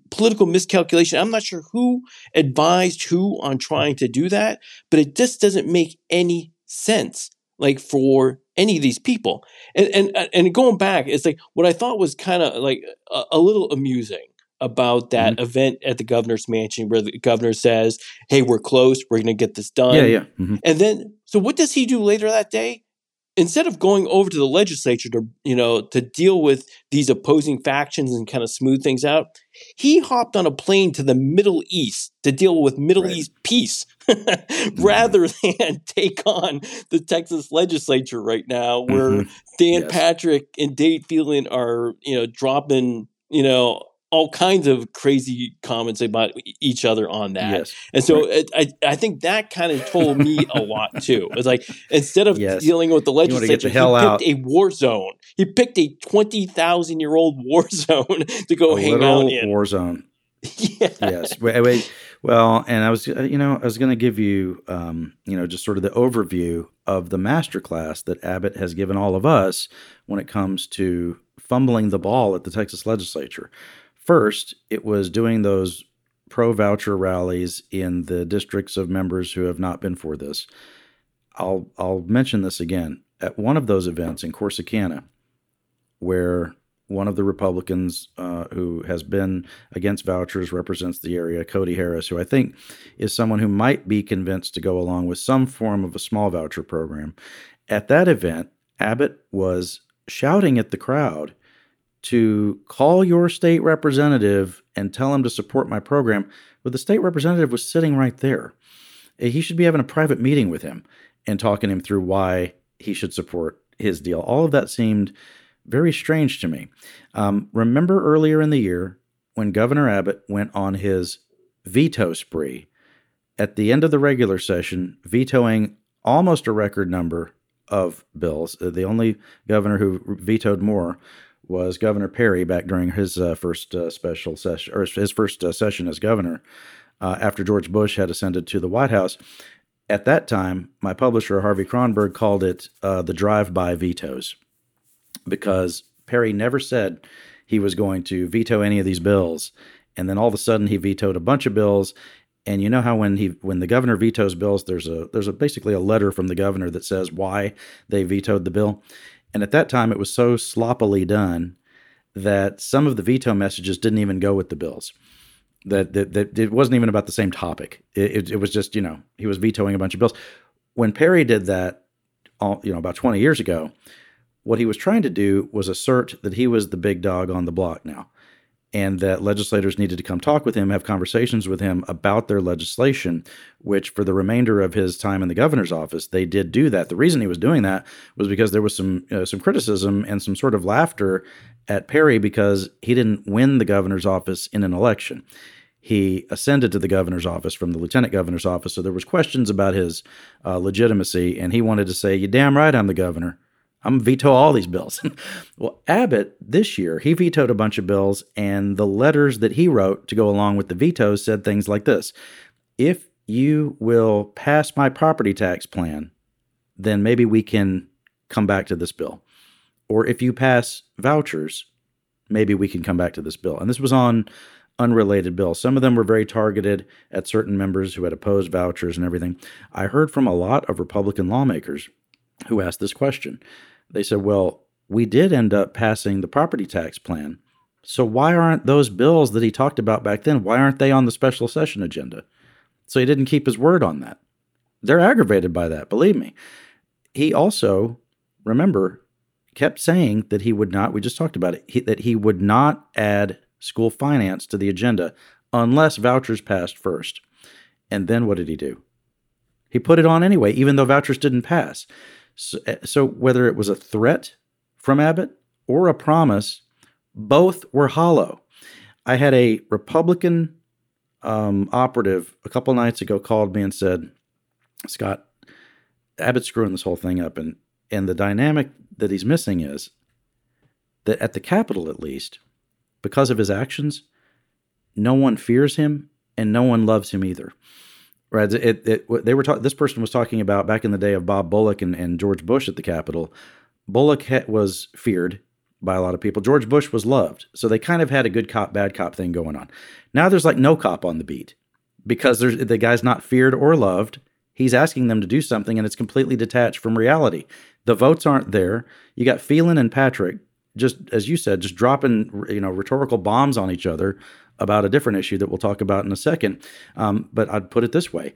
political miscalculation. I'm not sure who advised who on trying to do that, but it just doesn't make any sense, like for any of these people. And and uh, and going back, it's like what I thought was kind of like a, a little amusing about that Mm-hmm. event at the governor's mansion where the governor says, "Hey, we're close. We're going to get this done." Yeah, yeah. mhm. And then, so what does he do later that day? Instead of going over to the legislature to, you know, to deal with these opposing factions and kind of smooth things out, he hopped on a plane to the Middle East to deal with Middle East peace (laughs) rather than (laughs) take on the Texas legislature right now, where Mhm. Dan Yes. Patrick and Dade Phelan are, you know, dropping, you know, all kinds of crazy comments about each other on that. Yes. And so it, I, I think that kind of told me a lot too. It's like instead of Yes. dealing with the the legislature, hell he out. picked a war zone. He picked a twenty thousand year old war (laughs) zone to go a hang out in. war zone. (laughs) yeah. yes. Wait, wait. Well, and I was, uh, you know, I was going to give you, um, you know, just sort of the overview of the masterclass that Abbott has given all of us when it comes to fumbling the ball at the Texas legislature. First, it was doing those pro voucher rallies in the districts of members who have not been for this. I'll I'll mention this again at one of those events in Corsicana, where one of the Republicans uh, who has been against vouchers represents the area, Cody Harris, who I think is someone who might be convinced to go along with some form of a small voucher program. At that event, Abbott was shouting at the crowd to call your state representative and tell him to support my program. But the state representative was sitting right there. Uh, He should be having a private meeting with him and talking him through why he should support his deal. All of that seemed very strange to me. Um, remember earlier in the year when Governor Abbott went on his veto spree at the end of the regular session, vetoing almost a record number of bills. Uh, The only governor who vetoed more was Governor Perry back during his uh, first uh, special session or his first uh, session as governor uh, after George Bush had ascended to the White House. At that time, my publisher Harvey Kronberg called it uh, the drive-by vetoes because Perry never said he was going to veto any of these bills, and then all of a sudden he vetoed a bunch of bills. And you know how when he when the governor vetoes bills, there's a there's a basically a letter from the governor that says why they vetoed the bill. And at that time, it was so sloppily done that some of the veto messages didn't even go with the bills. That that, that it wasn't even about the same topic. It, it, it was just you know he was vetoing a bunch of bills. When Perry did that, all, you know about 20 years ago, what he was trying to do was assert that he was the big dog on the block now, and that legislators needed to come talk with him, have conversations with him about their legislation, which for the remainder of his time in the governor's office, they did do that. The reason he was doing that was because there was some uh, some criticism and some sort of laughter at Perry because he didn't win the governor's office in an election. He ascended to the governor's office from the lieutenant governor's office, so there was questions about his uh, legitimacy, and he wanted to say, "You damn right, I'm the governor." I'm veto all these bills. (laughs) well, Abbott this year he vetoed a bunch of bills, and the letters that he wrote to go along with the vetoes said things like this: "If you will pass my property tax plan, then maybe we can come back to this bill, or if you pass vouchers, maybe we can come back to this bill." And this was on unrelated bills. Some of them were very targeted at certain members who had opposed vouchers and everything. I heard from a lot of Republican lawmakers who asked this question. They said, well, we did end up passing the property tax plan. So why aren't those bills that he talked about back then, why aren't they on the special session agenda? So he didn't keep his word on that. They're aggravated by that, believe me. He also, remember, kept saying that he would not, we just talked about it, he, that he would not add school finance to the agenda unless vouchers passed first. And then what did he do? He put it on anyway, even though vouchers didn't pass. So, so, whether it was a threat from Abbott or a promise, both were hollow. I had a Republican um, operative a couple nights ago called me and said, Scott, Abbott's screwing this whole thing up. And, and the dynamic that he's missing is that at the Capitol, at least, because of his actions, no one fears him and no one loves him either. Right? It, it, they were ta- this person was talking about back in the day of Bob Bullock and, and George Bush at the Capitol. Bullock was feared by a lot of people. George Bush was loved. So they kind of had a good cop, bad cop thing going on. Now there's like no cop on the beat because the guy's not feared or loved. He's asking them to do something and it's completely detached from reality. The votes aren't there. You got Phelan and Patrick just as you said, just dropping you know rhetorical bombs on each other about a different issue that we'll talk about in a second. Um, but I'd put it this way: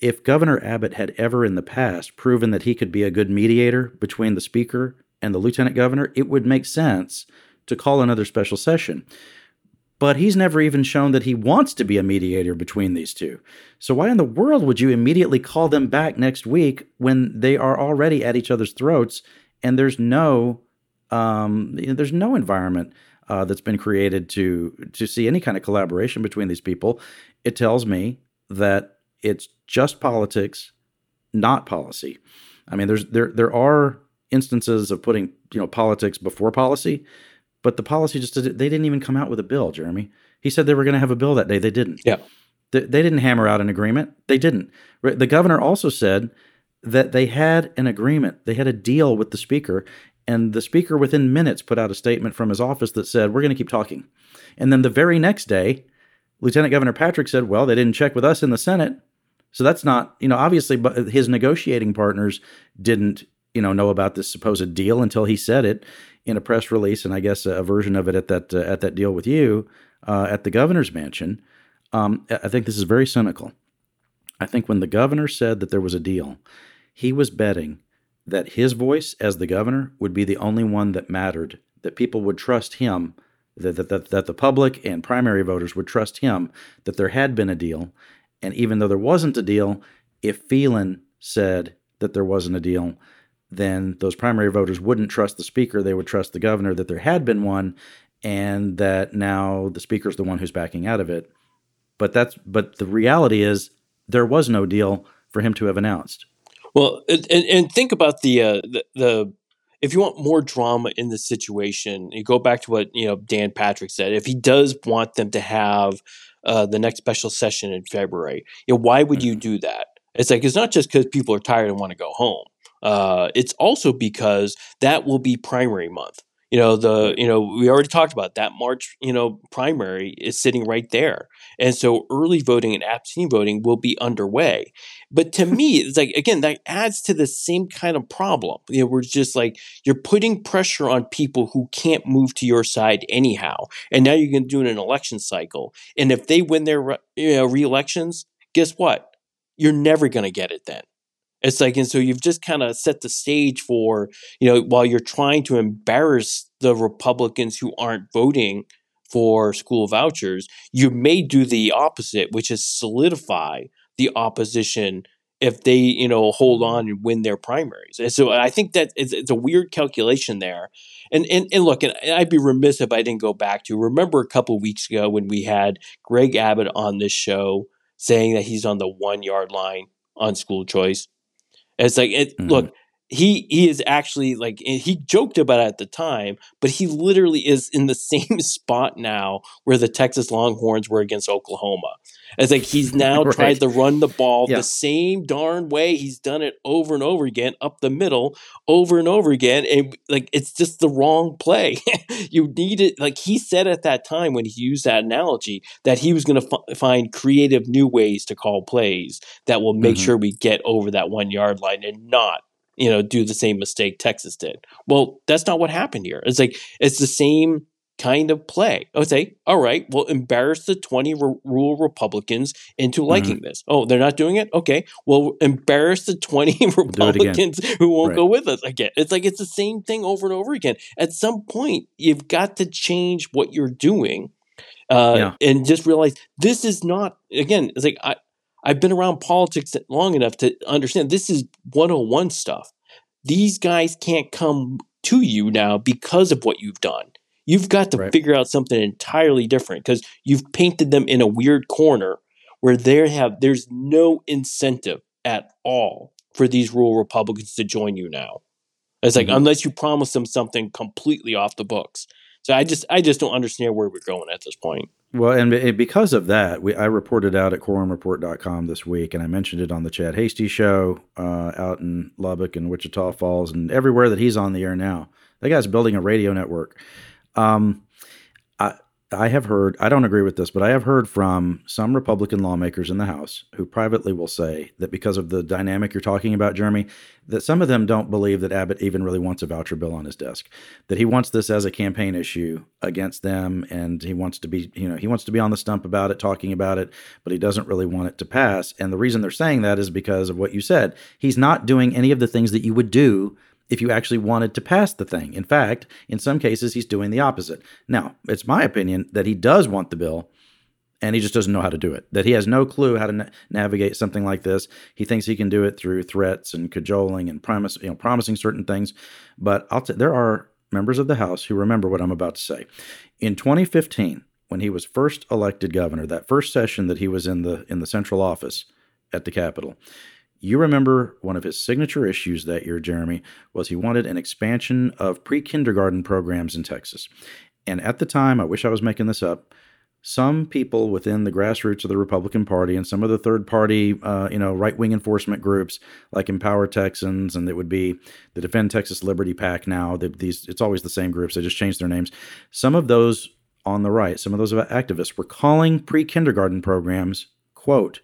if Governor Abbott had ever in the past proven that he could be a good mediator between the speaker and the lieutenant governor, it would make sense to call another special session. But he's never even shown that he wants to be a mediator between these two. So, why in the world would you immediately call them back next week when they are already at each other's throats and there's no, um, you know, there's no environment uh, that's been created to to see any kind of collaboration between these people? It tells me that it's just politics, not policy. I mean, there's there there are instances of putting you know politics before policy, but the policy just they didn't even come out with a bill. Jeremy, he said they were going to have a bill that day. They didn't. Yeah, they, they didn't hammer out an agreement. They didn't. The governor also said that they had an agreement. They had a deal with the speaker, and the speaker within minutes put out a statement from his office that said we're going to keep talking. And then the very next day, Lieutenant Governor Patrick said, "Well, they didn't check with us in the Senate." So that's not, you know, obviously, but his negotiating partners didn't you know know about this supposed deal until he said it in a press release, and I guess a, version of it at that uh, at that deal with you uh, at the governor's mansion. Um, I think this is very cynical. I think when the governor said that there was a deal, he was betting that his voice as the governor would be the only one that mattered, that people would trust him, that, that, that, that the public and primary voters would trust him, that there had been a deal. And even though there wasn't a deal, if Phelan said that there wasn't a deal, then those primary voters wouldn't trust the speaker. They would trust the governor that there had been one, and that now the speaker's the one who's backing out of it. But that's but the reality is there was no deal for him to have announced. Well, and, and think about the, uh, the the if you want more drama in the situation, you go back to what you know Dan Patrick said. If he does want them to have uh, the next special session in February, you know, why would you mm-hmm. do that? It's like it's not just because people are tired and want to go home. Uh, it's also because that will be primary month. You know, the you know we already talked about that March. You know, primary is sitting right there, and so early voting and absentee voting will be underway. But to (laughs) me, it's like again that adds to the same kind of problem. You know, we're just like you're putting pressure on people who can't move to your side anyhow, and now you're going to do an election cycle. And if they win their you know re-elections, guess what? You're never going to get it then. It's like, and so you've just kind of set the stage for, you know, while you're trying to embarrass the Republicans who aren't voting for school vouchers, you may do the opposite, which is solidify the opposition if they, you know, hold mm-hmm. on and win their primaries. And so I think that it's, it's a weird calculation there. And, and, and look, and I'd be remiss if I didn't go back to remember a couple weeks ago when we had Greg Abbott on this show saying that he's on the one yard line on school choice it's like it. Mm-hmm. Look, he he is actually like he joked about it at the time, but he literally is in the (laughs) same spot now where the Texas Longhorns were against Oklahoma. It's like he's (laughs) now right. tried to run the ball yeah. the same darn way. He's done it over and over again, up the middle, over and over again, and like it's just the wrong play. (laughs) you need it. Like he said at that time when he used that analogy that he was going to f- find creative new ways to call plays that will make mm-hmm. sure we get over that one yard line and not you know, do the same mistake Texas did. Well, that's not what happened here. It's like it's the same kind of play. I would say, all right, well, embarrass the 20 r- rural Republicans into mm-hmm. liking mm-hmm. this. Oh, they're not doing it? Okay. Well, embarrass the 20 (laughs) Republicans who won't right. go with us again. It's like it's the same thing over and over again. At some point, you've got to change what you're doing uh, yeah. and just realize this is not, again, it's like I, I've been around politics long enough to understand this is 101 stuff. These guys can't come to you now because of what you've done. You've got to Right. figure out something entirely different because you've painted them in a weird corner where they have there's no incentive at all for these rural Republicans to join you now. It's like Mhm. unless you promise them something completely off the books. So I just I just don't understand where we're going at this point. Well, and be- because of that, we I reported out at quorumreport.com this week, and I mentioned it on the Chad Hasty show uh, out in Lubbock and Wichita Falls and everywhere that he's on the air now. That guy's building a radio network. Um, I have heard. I don't agree with this, but I have heard from some Republican lawmakers in the House who privately will say that because of the dynamic you're talking about, Jeremy, that some of them don't believe that Abbott even really wants a voucher bill on his desk. That he wants this as a campaign issue against them, and he wants to be, you know, he wants to be on the stump about it, talking about it, but he doesn't really want it to pass. And the reason they're saying that is because of what you said. He's not doing any of the things that you would do if you actually wanted to pass the thing. In fact, in some cases, he's doing the opposite. Now, it's my opinion that he does want the bill and he just doesn't know how to do it. That he has no clue how to na- navigate something like this. He thinks he can do it through threats and cajoling and promise, you know, promising certain things. But I'll t- there are members of the House who remember what I'm about to say. In 2015, when he was first elected governor, that first session that he was in the in the central office at the Capitol, you remember one of his signature issues that year, Jeremy, was he wanted an expansion of pre kindergarten programs in Texas. And at the time, I wish I was making this up, some people within the grassroots of the Republican Party and some of the third party, uh, you know, right wing enforcement groups like Empower Texans and it would be the Defend Texas Liberty PAC now. The, these it's always the same groups. They just changed their names. Some of those on the right, some of those activists were calling pre kindergarten programs, quote,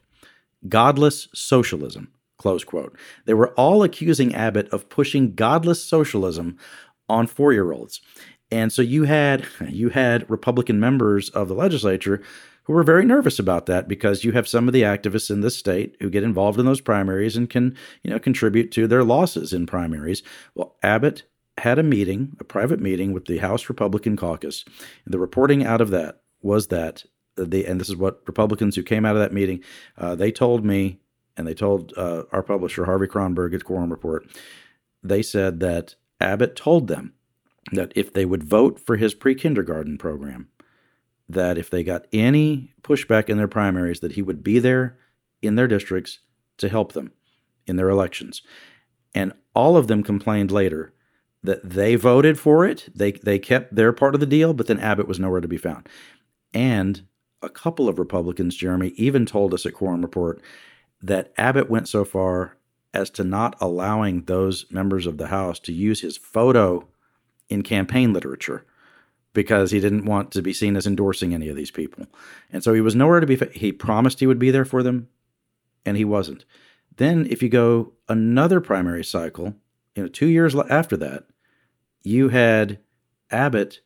godless socialism, close quote. They were all accusing Abbott of pushing godless socialism on four year olds. And so you had (laughs) you had Republican members of the legislature who were very nervous about that because you have some of the activists in this state who get involved in those primaries and can, you know, contribute to their losses in primaries. Well, Abbott had a meeting, a private meeting with the House Republican caucus. And the reporting out of that was that they, and this is what Republicans who came out of that meeting, uh, they told me, and they told uh, our publisher Harvey Kronberg at Quorum Report, they said that Abbott told them that if they would vote for his pre-kindergarten program, that if they got any pushback in their primaries, that he would be there in their districts to help them in their elections. And all of them complained later that they voted for it. They they kept their part of the deal, but then Abbott was nowhere to be found. And a couple of Republicans, Jeremy, even told us at Quorum Report that Abbott went so far as to not allowing those members of the House to use his photo in campaign literature because he didn't want to be seen as endorsing any of these people. And so he was nowhere to be fa- he promised he would be there for them and he wasn't. Then if you go another primary cycle, you know, 2 years after that, you had Abbott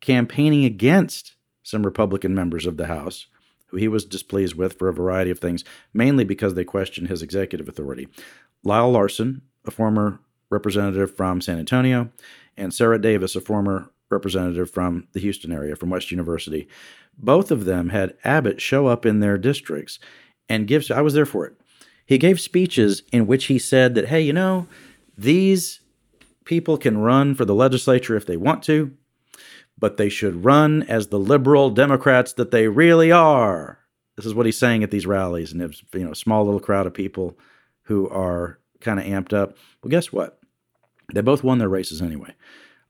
campaigning against some Republican members of the House who he was displeased with for a variety of things, mainly because they questioned his executive authority. Lyle Larson, a former representative from San Antonio, and Sarah Davis, a former representative from the Houston area, from West University. Both of them had Abbott show up in their districts and give. I was there for it. He gave speeches in which he said that, hey, you know, these people can run for the legislature if they want to, but they should run as the liberal Democrats that they really are. This is what he's saying at these rallies, and it's you know a small little crowd of people who are kind of amped up. Well, guess what? They both won their races anyway.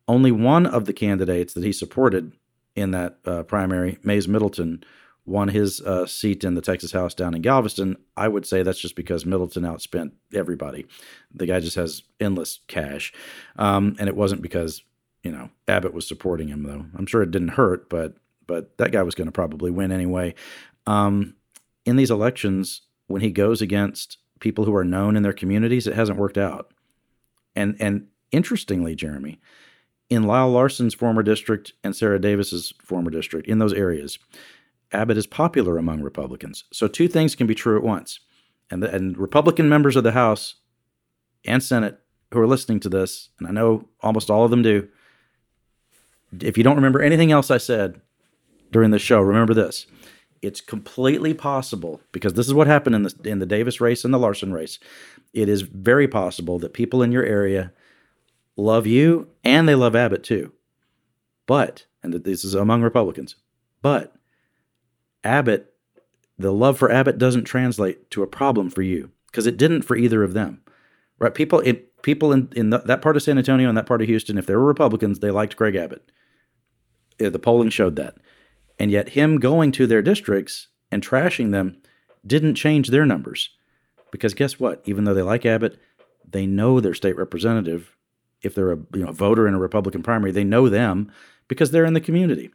Only one of the candidates that he supported in that uh, primary, Mayes Middleton, won his uh, seat in the Texas House down in Galveston. I would say that's just because Middleton outspent everybody. The guy just has endless cash, um, and it wasn't because you know Abbott was supporting him though. I'm sure it didn't hurt, but but that guy was going to probably win anyway. Um, in these elections, when he goes against people who are known in their communities, it hasn't worked out. And and interestingly, Jeremy, in Lyle Larson's former district and Sarah Davis's former district, in those areas, Abbott is popular among Republicans. So two things can be true at once. And, the, and Republican members of the House and Senate who are listening to this, and I know almost all of them do, if you don't remember anything else I said during the show, remember this. It's completely possible because this is what happened in the in the Davis race and the Larson race. It is very possible that people in your area love you and they love Abbott too. But and this is among Republicans. But Abbott, the love for Abbott doesn't translate to a problem for you because it didn't for either of them. Right? People, it, people in, in the, that part of San Antonio and that part of Houston, if they were Republicans, they liked Greg Abbott. The polling showed that. And yet, him going to their districts and trashing them didn't change their numbers. Because guess what? Even though they like Abbott, they know their state representative. If they're a you know, voter in a Republican primary, they know them because they're in the community.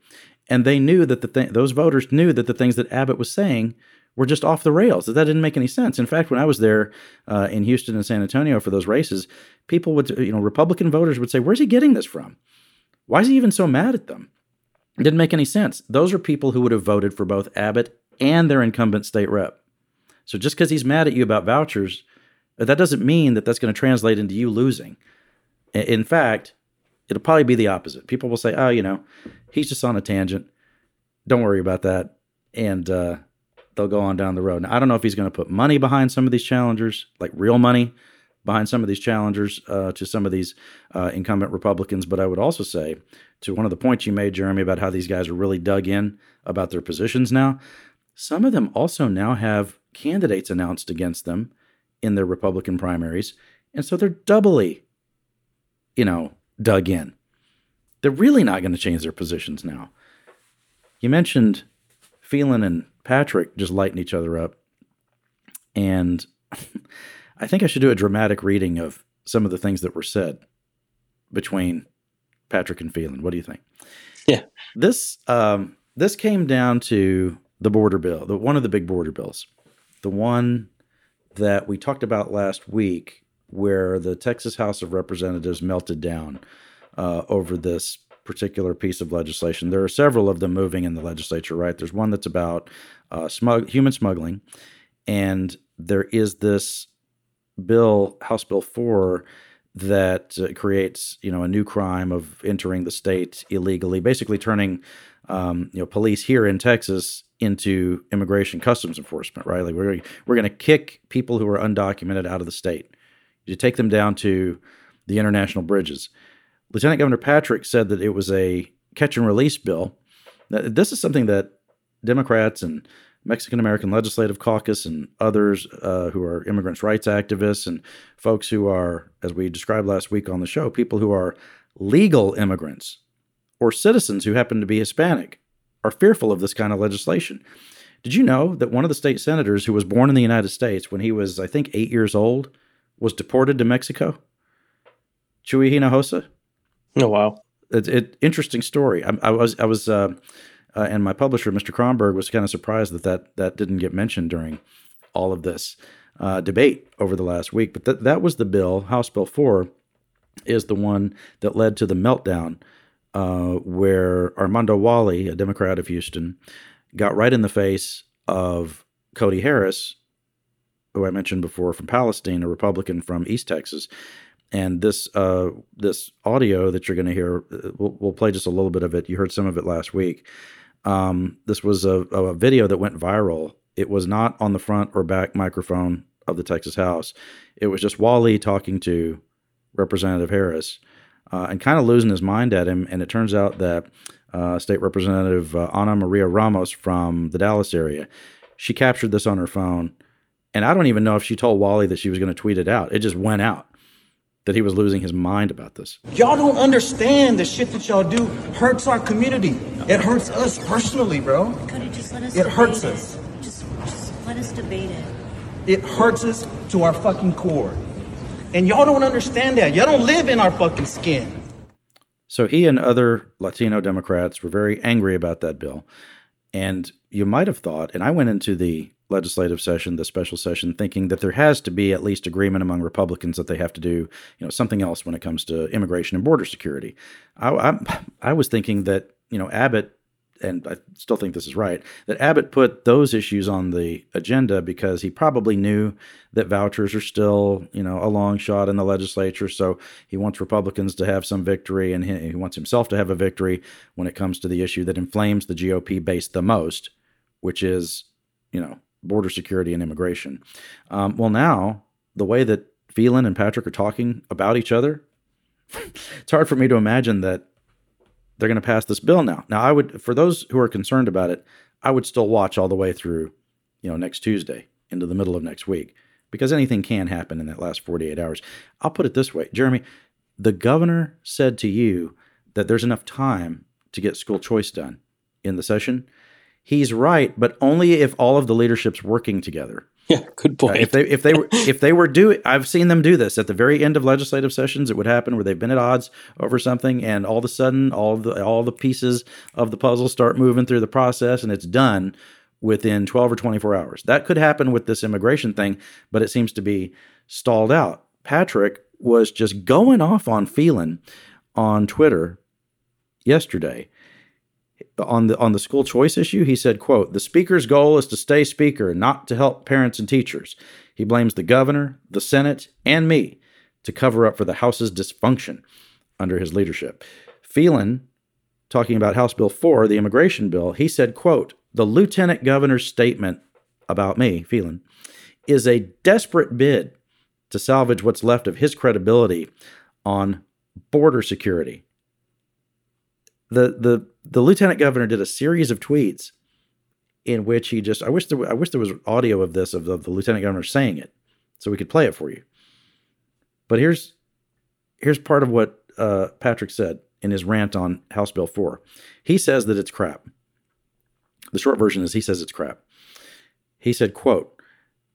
And they knew that the th- those voters knew that the things that Abbott was saying were just off the rails, that that didn't make any sense. In fact, when I was there uh, in Houston and San Antonio for those races, people would, you know, Republican voters would say, Where's he getting this from? Why is he even so mad at them? Didn't make any sense. Those are people who would have voted for both Abbott and their incumbent state rep. So just because he's mad at you about vouchers, that doesn't mean that that's going to translate into you losing. In fact, it'll probably be the opposite. People will say, "Oh, you know, he's just on a tangent. Don't worry about that," and uh, they'll go on down the road. Now, I don't know if he's going to put money behind some of these challengers, like real money behind some of these challengers uh, to some of these uh, incumbent Republicans. But I would also say to one of the points you made, Jeremy, about how these guys are really dug in about their positions now. Some of them also now have candidates announced against them in their Republican primaries. And so they're doubly, you know, dug in. They're really not going to change their positions now. You mentioned Phelan and Patrick just lighting each other up. And (laughs) I think I should do a dramatic reading of some of the things that were said between Patrick and Phelan. What do you think? Yeah. This um, this came down to the border bill, the one of the big border bills, the one that we talked about last week, where the Texas House of Representatives melted down uh, over this particular piece of legislation. There are several of them moving in the legislature, right? There's one that's about uh, smug- human smuggling, and there is this bill, House Bill 4, that uh, creates you know a new crime of entering the state illegally, basically turning um, you know police here in Texas into immigration customs enforcement, right? Like we're we're going to kick people who are undocumented out of the state. You take them down to the international bridges. Lieutenant Governor Patrick said that it was a catch and release bill. This is something that Democrats and Mexican American Legislative Caucus and others uh, who are immigrants' rights activists and folks who are, as we described last week on the show, people who are legal immigrants or citizens who happen to be Hispanic are fearful of this kind of legislation. Did you know that one of the state senators who was born in the United States when he was, I think, eight years old was deported to Mexico? Chuy Hinojosa? Oh, wow. It's it, interesting story. I, I was, I was, uh, uh, and my publisher, Mr. Kronberg, was kind of surprised that that, that didn't get mentioned during all of this uh, debate over the last week. But th- that was the bill, House Bill 4, is the one that led to the meltdown uh, where Armando Walle, a Democrat of Houston, got right in the face of Cody Harris, who I mentioned before from Palestine, a Republican from East Texas. And this uh, this audio that you're going to hear, uh, we'll, we'll, play just a little bit of it. You heard some of it last week. Um, this was a, a video that went viral. It was not on the front or back microphone of the Texas House. It was just Walle talking to Representative Harris uh, and kind of losing his mind at him. And it turns out that uh, State Representative uh, Ana Maria Ramos from the Dallas area, she captured this on her phone. And I don't even know if she told Walle that she was going to tweet it out. It just went out that he was losing his mind about this. Y'all don't understand the shit that y'all do hurts our community. It hurts us personally, bro. Cody, just let us it hurts it. us. Just, just let us debate it. It hurts us to our fucking core. And y'all don't understand that. Y'all don't live in our fucking skin. So he and other Latino Democrats were very angry about that bill. And you might have thought, and I went into the legislative session, the special session, thinking that there has to be at least agreement among Republicans that they have to do, you know, something else when it comes to immigration and border security. I, I, I was thinking that you know Abbott and I still think this is right, that Abbott put those issues on the agenda because he probably knew that vouchers are still, you know, a long shot in the legislature. So he wants Republicans to have some victory and he wants himself to have a victory when it comes to the issue that inflames the GOP base the most, which is, you know, border security and immigration. Um, well, now the way that Phelan and Patrick are talking about each other, (laughs) it's hard for me to imagine that they're going to pass this bill now. Now, I would, for those who are concerned about it, I would still watch all the way through, you know, next Tuesday into the middle of next week because anything can happen in that last 48 hours. I'll put it this way, Jeremy, the governor said to you that there's enough time to get school choice done in the session. He's right, but only if all of the leadership's working together. Yeah, good point. Uh, if they if they were (laughs) if they were do I've seen them do this at the very end of legislative sessions. It would happen where they've been at odds over something, and all of a sudden, all the all the pieces of the puzzle start moving through the process, and it's done within 12 or 24 hours. That could happen with this immigration thing, but it seems to be stalled out. Patrick was just going off on Phelan on Twitter yesterday on the on the school choice issue he said quote the speaker's goal is to stay speaker not to help parents and teachers. He blames the governor the senate and me to cover up for the house's dysfunction under his leadership. Phelan talking about house bill 4 the immigration bill he said quote the lieutenant governor's statement about me phelan is a desperate bid to salvage what's left of his credibility on border security the the the lieutenant governor did a series of tweets in which he just I wish there I wish there was audio of this of the, of the lieutenant governor saying it so we could play it for you. But here's here's part of what uh, Patrick said in his rant on House Bill 4. He says that it's crap. The short version is he says it's crap. He said, quote,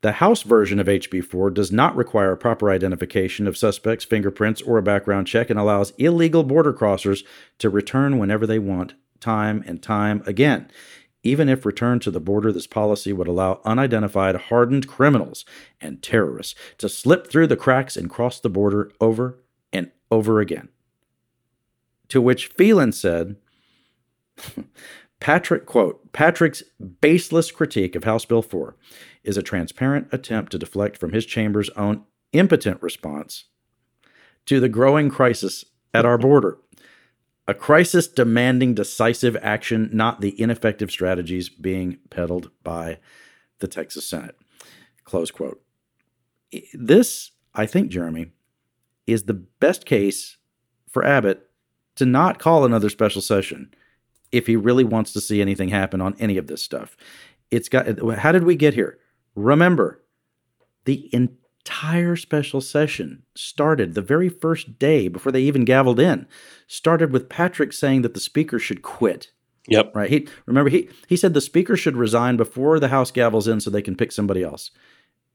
the House version of HB4 does not require proper identification of suspects' fingerprints or a background check and allows illegal border crossers to return whenever they want, time and time again. Even if returned to the border, this policy would allow unidentified hardened criminals and terrorists to slip through the cracks and cross the border over and over again. To which Phelan said, (laughs) Patrick, quote, Patrick's baseless critique of House Bill 4 is a transparent attempt to deflect from his chamber's own impotent response to the growing crisis at our border. A crisis demanding decisive action, not the ineffective strategies being peddled by the Texas Senate. Close quote. This, I think, Jeremy, is the best case for Abbott to not call another special session if he really wants to see anything happen on any of this stuff. It's got how did we get here? Remember, the entire special session started the very first day before they even gavelled in, started with Patrick saying that the speaker should quit. Yep. Right. He remember he he said the speaker should resign before the House gavels in so they can pick somebody else.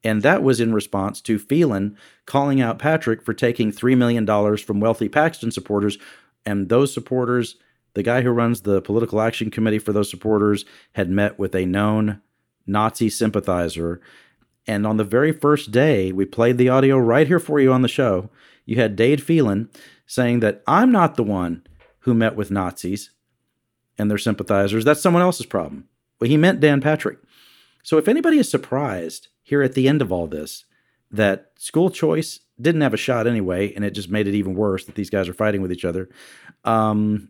And that was in response to Phelan calling out Patrick for taking $3 million from wealthy Paxton supporters. And those supporters, the guy who runs the political action committee for those supporters, had met with a known Nazi sympathizer. And on the very first day, we played the audio right here for you on the show. You had Dade Phelan saying that I'm not the one who met with Nazis and their sympathizers. That's someone else's problem. Well, he meant Dan Patrick. So if anybody is surprised here at the end of all this that school choice didn't have a shot anyway, and it just made it even worse that these guys are fighting with each other. Um,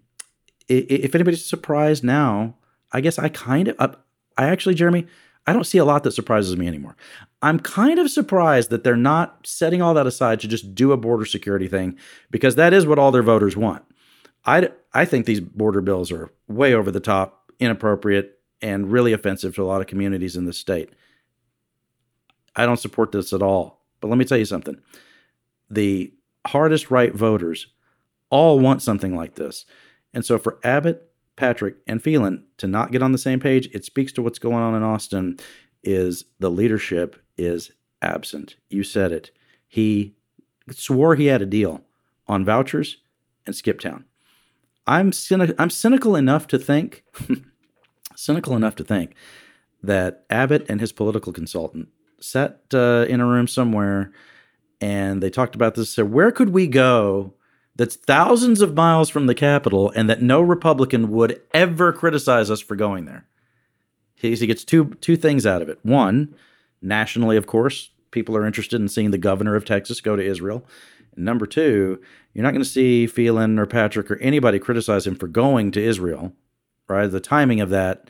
if anybody's surprised now, I guess I kind of, I actually, Jeremy, I don't see a lot that surprises me anymore. I'm kind of surprised that they're not setting all that aside to just do a border security thing because that is what all their voters want. I, I think these border bills are way over the top, inappropriate, and really offensive to a lot of communities in the state. I don't support this at all. But let me tell you something the hardest right voters all want something like this. And so for Abbott Patrick and Phelan to not get on the same page, it speaks to what's going on in Austin is the leadership is absent. You said it. He swore he had a deal on vouchers and Skip Town. I'm cynic- I'm cynical enough to think (laughs) cynical enough to think that Abbott and his political consultant sat uh, in a room somewhere and they talked about this. Said, where could we go that's thousands of miles from the Capitol and that no Republican would ever criticize us for going there. He, he gets two two things out of it. One, nationally, of course, people are interested in seeing the governor of Texas go to Israel. And number two, you're not going to see Phelan or Patrick or anybody criticize him for going to Israel. Right? The timing of that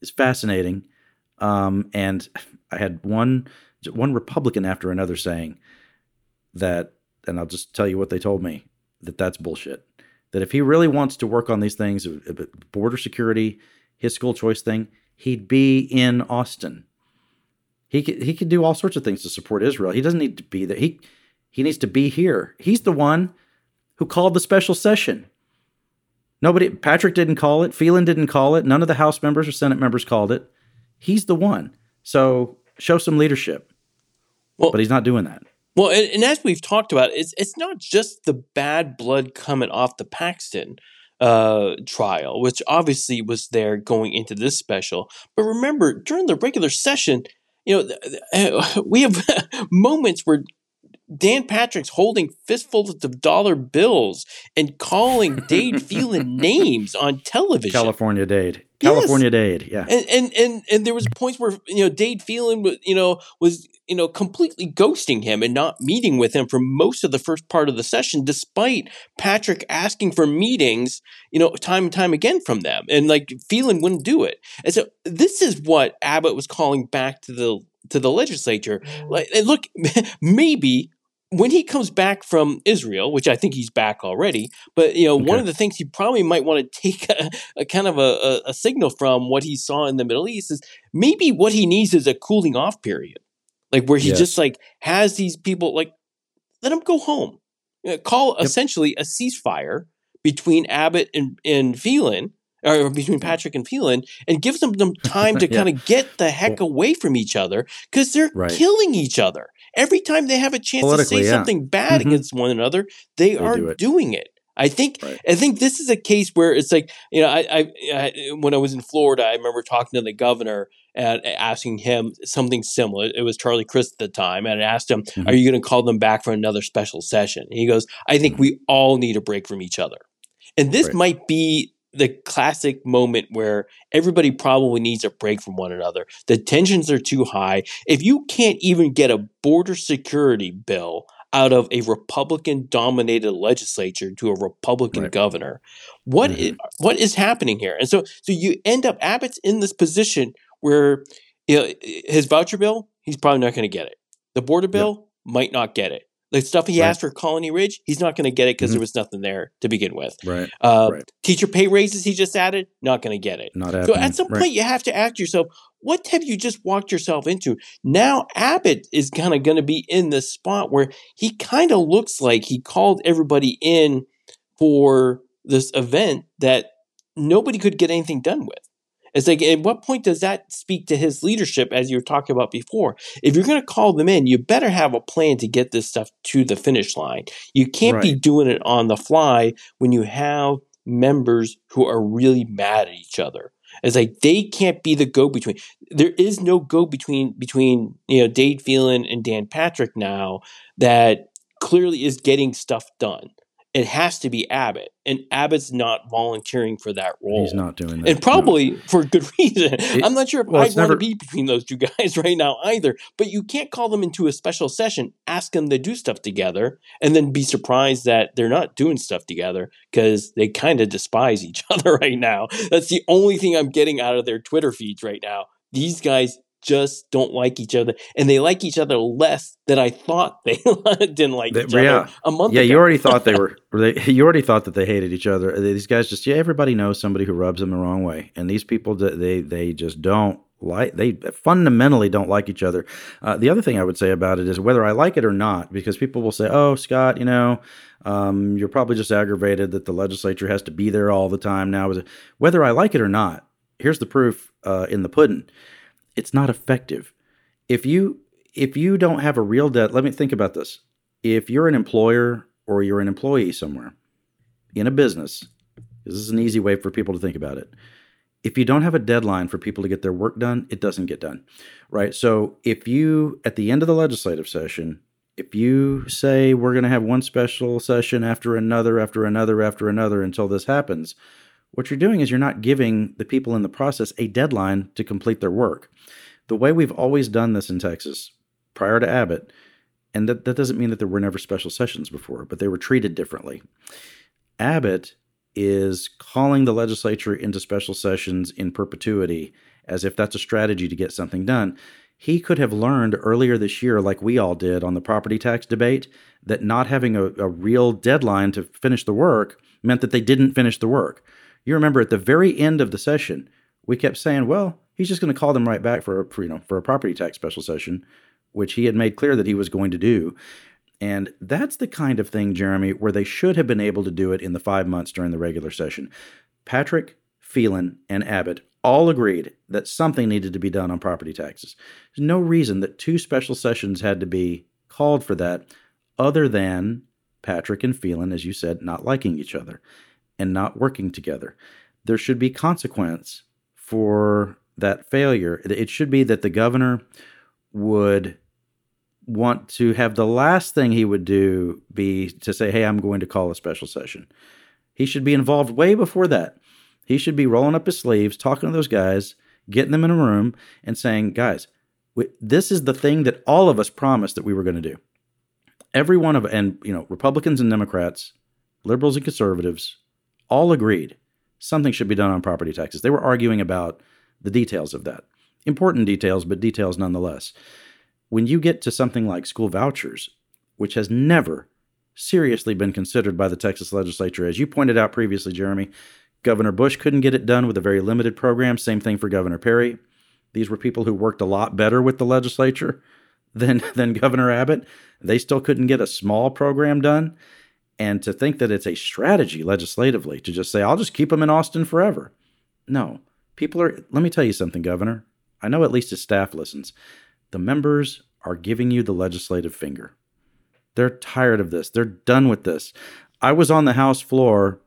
is fascinating. Um, and I had one one Republican after another saying that, and I'll just tell you what they told me that that's bullshit. that if he really wants to work on these things, uh, uh, border security, his school choice thing, he'd be in Austin. He could he could do all sorts of things to support Israel. He doesn't need to be there. He he needs to be here. He's the one who called the special session. Nobody Patrick didn't call it, Phelan didn't call it, none of the House members or Senate members called it. He's the one. So show some leadership. Well, but he's not doing that. Well, and, and, as we've talked about, it's it's not just the bad blood coming off the Paxton uh, trial, which obviously was there going into this special. But remember, during the regular session, you know, (laughs) we have (laughs) moments where Dan Patrick's holding fistfuls of dollar bills and calling Dade (laughs) Phelan names on television. California Dade. California yes. Dade, yeah. And, and and and there was points where you know Dade Phelan, you know, was you know completely ghosting him and not meeting with him for most of the first part of the session, despite Patrick asking for meetings, you know, time and time again from them, and like Phelan wouldn't do it. And so this is what Abbott was calling back to the to the legislature. Like, look, (laughs) maybe when he comes back from Israel, which I think he's back already, but you know, okay. one of the things he probably might want to take a, a kind of a, a, signal from what he saw in the Middle East is maybe what he needs is a cooling off period, like where he yes. just like has these people like let them go home, call yep. essentially a ceasefire between Abbott and and Phelan. Or between Patrick and Phelan, and gives them, them time to (laughs) yeah. kind of get the heck away from each other because they're right. killing each other. Every time they have a chance to say yeah. something bad mm-hmm. against one another, they, they are do doing it. I think right. I think this is a case where it's like you know I, I, I, when I was in Florida I remember talking to the governor and asking him something similar. It was Charlie Crist at the time, and I asked him, mm-hmm. "Are you going to call them back for another special session?" And he goes, "I think mm-hmm. we all need a break from each other." And this right. might be the classic moment where everybody probably needs a break from one another. The tensions are too high. If you can't even get a border security bill out of a Republican dominated legislature to a Republican right. governor, what mm-hmm. is, what is happening here? And so so you end up Abbott's in this position where you know, his voucher bill, he's probably not going to get it. The border bill yep. might not get it. The stuff he right. asked for Colony Ridge, he's not going to get it because mm-hmm. there was nothing there to begin with. Right. Uh, right. Teacher pay raises he just added, not going to get it. Not so at some right. point, you have to ask yourself, what have you just walked yourself into? Now Abbott is kind of going to be in this spot where he kind of looks like he called everybody in for this event that nobody could get anything done with. It's like, at what point does that speak to his leadership, as you were talking about before? If you're going to call them in, you better have a plan to get this stuff to the finish line. You can't right. be doing it on the fly when you have members who are really mad at each other. It's like they can't be the go between. There is no go between between you know Dade Phelan and Dan Patrick now that clearly is getting stuff done it has to be Abbott, and Abbott's not volunteering for that role. He's not doing that, and probably no. for good reason. It, I'm not sure if well, I'd want to be between those two (laughs) guys right now either. But you can't call them into a special session, ask them to do stuff together, and then be surprised that they're not doing stuff together because they kind of despise each (laughs) other right now. That's the only thing I'm getting out of their Twitter feeds right now. These guys just don't like each other, and they like each other less than I thought (laughs) they (laughs) didn't like each yeah. other a month. Yeah, ago. you already thought they (laughs) were. They, you already thought that they hated each other. These guys just yeah, everybody knows somebody who rubs them the wrong way, and these people they they just don't like they fundamentally don't like each other. Uh, the other thing I would say about it is whether I like it or not, because people will say, "Oh, Scott, you know, um, you're probably just aggravated that the legislature has to be there all the time now." Whether I like it or not, here's the proof uh, in the pudding it's not effective. If you if you don't have a real debt, let me think about this. If you're an employer or you're an employee somewhere in a business, this is an easy way for people to think about it. If you don't have a deadline for people to get their work done, it doesn't get done. Right? So if you at the end of the legislative session, if you say we're going to have one special session after another after another after another until this happens, what you're doing is you're not giving the people in the process a deadline to complete their work. The way we've always done this in Texas prior to Abbott, and that, that doesn't mean that there were never special sessions before, but they were treated differently. Abbott is calling the legislature into special sessions in perpetuity as if that's a strategy to get something done. He could have learned earlier this year, like we all did on the property tax debate, that not having a, a real deadline to finish the work meant that they didn't finish the work. You remember at the very end of the session, we kept saying, well, he's just going to call them right back for, a, for, you know, for a property tax special session, which he had made clear that he was going to do. And that's the kind of thing, Jeremy, where they should have been able to do it in the five months during the regular session. Patrick, Phelan, and Abbott all agreed that something needed to be done on property taxes. There's no reason that two special sessions had to be called for that, other than Patrick and Phelan, as you said, not liking each other and not working together. There should be consequence for that failure. It should be that the governor would want to have the last thing he would do be to say, Hey, I'm going to call a special session. He should be involved way before that. He should be rolling up his sleeves, talking to those guys, getting them in a room, and saying, Guys, this is the thing that all of us promised that we were going to do. Every one of, and, you know, Republicans and Democrats, liberals and conservatives, all agreed something should be done on property taxes. They were arguing about the details of that. Important details, but details nonetheless. When you get to something like school vouchers, which has never seriously been considered by the Texas legislature, as you pointed out previously, Jeremy, Governor Bush couldn't get it done with a very limited program. Same thing for Governor Perry. These were people who worked a lot better with the legislature (laughs) than, than Governor Abbott. They still couldn't get a small program done. And to think that it's a strategy legislatively to just say, I'll just keep them in Austin forever. No. People are, let me tell you something, Governor. I know at least his staff listens. The members are giving you the legislative finger. They're tired of this. They're done with this. I was on the House floor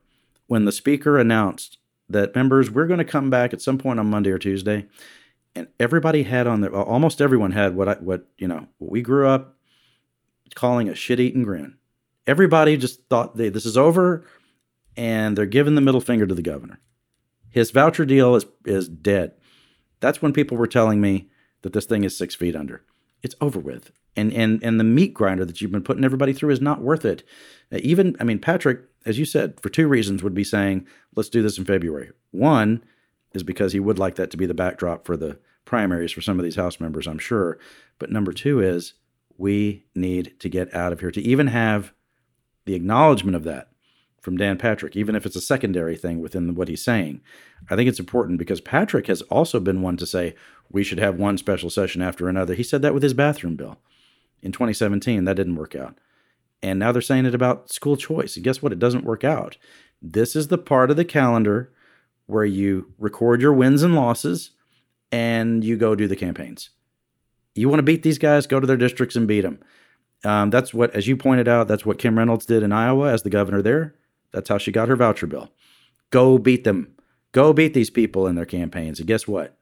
when the Speaker announced that members, we're going to come back at some point on Monday or Tuesday. And everybody had on their, almost everyone had what I, what, you know, what we grew up calling a shit eating grin everybody just thought they, this is over and they're giving the middle finger to the governor. His voucher deal is, is dead. That's when people were telling me that this thing is six feet under. It's over with. And, and, and the meat grinder that you've been putting everybody through is not worth it. Uh, even, I mean, Patrick, as you said, for two reasons would be saying, let's do this in February. One is because he would like that to be the backdrop for the primaries for some of these House members, I'm sure. But number two is we need to get out of here to even have the acknowledgement of that from Dan Patrick, even if it's a secondary thing within what he's saying. I think it's important because Patrick has also been one to say we should have one special session after another. He said that with his bathroom bill in 2017. That didn't work out. And now they're saying it about school choice. And guess what? It doesn't work out. This is the part of the calendar where you record your wins and losses and you go do the campaigns. You want to beat these guys, go to their districts and beat them. Um, that's what, as you pointed out, that's what Kim Reynolds did in Iowa as the governor there. That's how she got her voucher bill. Go beat them. Go beat these people in their campaigns. And guess what?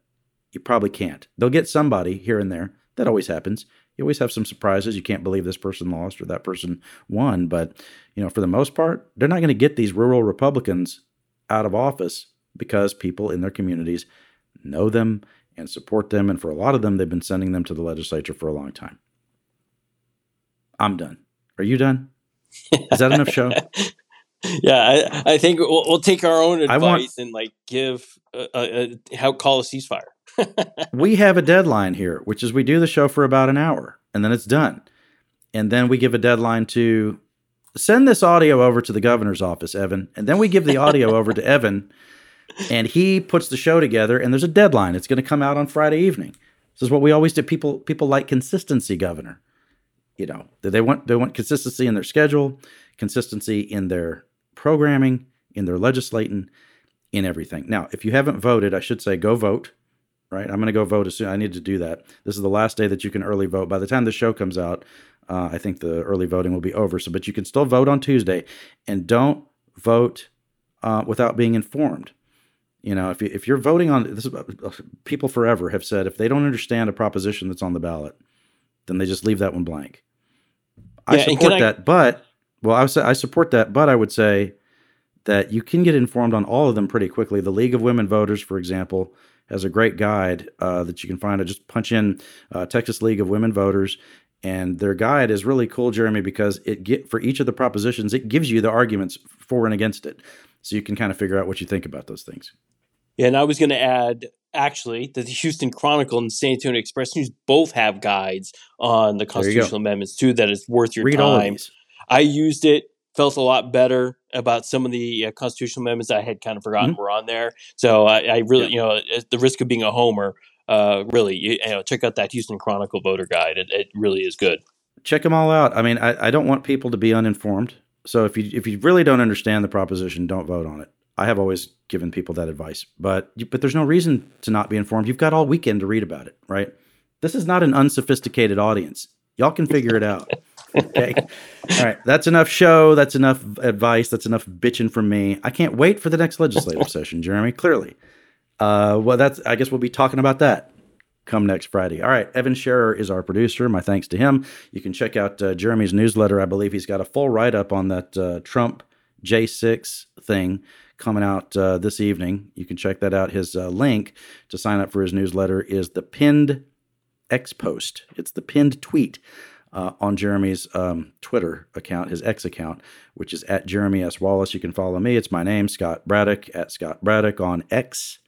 You probably can't. They'll get somebody here and there. That always happens. You always have some surprises. You can't believe this person lost or that person won. But, you know, for the most part, they're not going to get these rural Republicans out of office because people in their communities know them and support them. And for a lot of them, they've been sending them to the legislature for a long time. I'm done. Are you done? Is that enough show? (laughs) yeah, I, I think we'll, we'll, take our own advice want, and like give a, a, a, how call a ceasefire. (laughs) we have a deadline here, which is we do the show for about an hour and then it's done. And then we give a deadline to send this audio over to the governor's office, Evan. And then we give the audio over to Evan and he puts the show together and there's a deadline. It's going to come out on Friday evening. This is what we always do. People people like consistency, governor you know they want they want consistency in their schedule consistency in their programming in their legislating in everything. Now if you haven't voted i should say go vote right? I'm going to go vote as soon i need to do that. This is the last day that you can early vote. By the time the show comes out uh, i think the early voting will be over. So but you can still vote on tuesday. And don't vote uh, without being informed. You know if, you, if you're voting on this uh, people forever have said if they don't understand a proposition that's on the ballot then they just leave that one blank I support I, that, but well, I would say I support that, but I would say that you can get informed on all of them pretty quickly. The League of Women Voters, for example, has a great guide uh, that you can find. I just punch in uh, Texas League of Women Voters, and their guide is really cool, Jeremy, because it get for each of the propositions, it gives you the arguments for and against it, so you can kind of figure out what you think about those things. Yeah, and I was going to add actually the Houston Chronicle and the San Antonio Express News both have guides on the constitutional amendments too. That is worth your Read time. I used it, felt a lot better about some of the uh, constitutional amendments I had kind of forgotten Mhm. were on there. So I, I really, you know, at the risk of being a homer, uh, really, you, you know, check out that Houston Chronicle voter guide. It, it really is good. check them all out. I mean, I, I don't want people to be uninformed. So if you if you really don't understand the proposition, don't vote on it. I have always given people that advice, but but there's no reason to not be informed. You've got all weekend to read about it, right? This is not an unsophisticated audience. Y'all can figure it out. (laughs) Okay. All right. That's enough show. That's enough advice. That's enough bitching from me. I can't wait for the next legislative session, Jeremy. Clearly. Uh, well, that's. I guess we'll be talking about that come next Friday. All right, Evan Scherer is our producer. My thanks to him. You can check out uh, Jeremy's newsletter. I believe he's got a full write up on that uh, Trump J6 thing coming out uh, this evening. You can check that out. His uh, link to sign up for his newsletter is the pinned X post. It's the pinned tweet. Uh, on Jeremy's um, Twitter account, his X account, which is at Jeremy S. Wallace. You can follow me. It's my name, Scott Braddock, at Scott Braddock on X.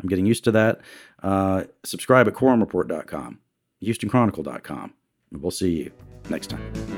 I'm getting used to that. Uh, subscribe at quorumreport.com, HoustonChronicle.com. We'll see you next time.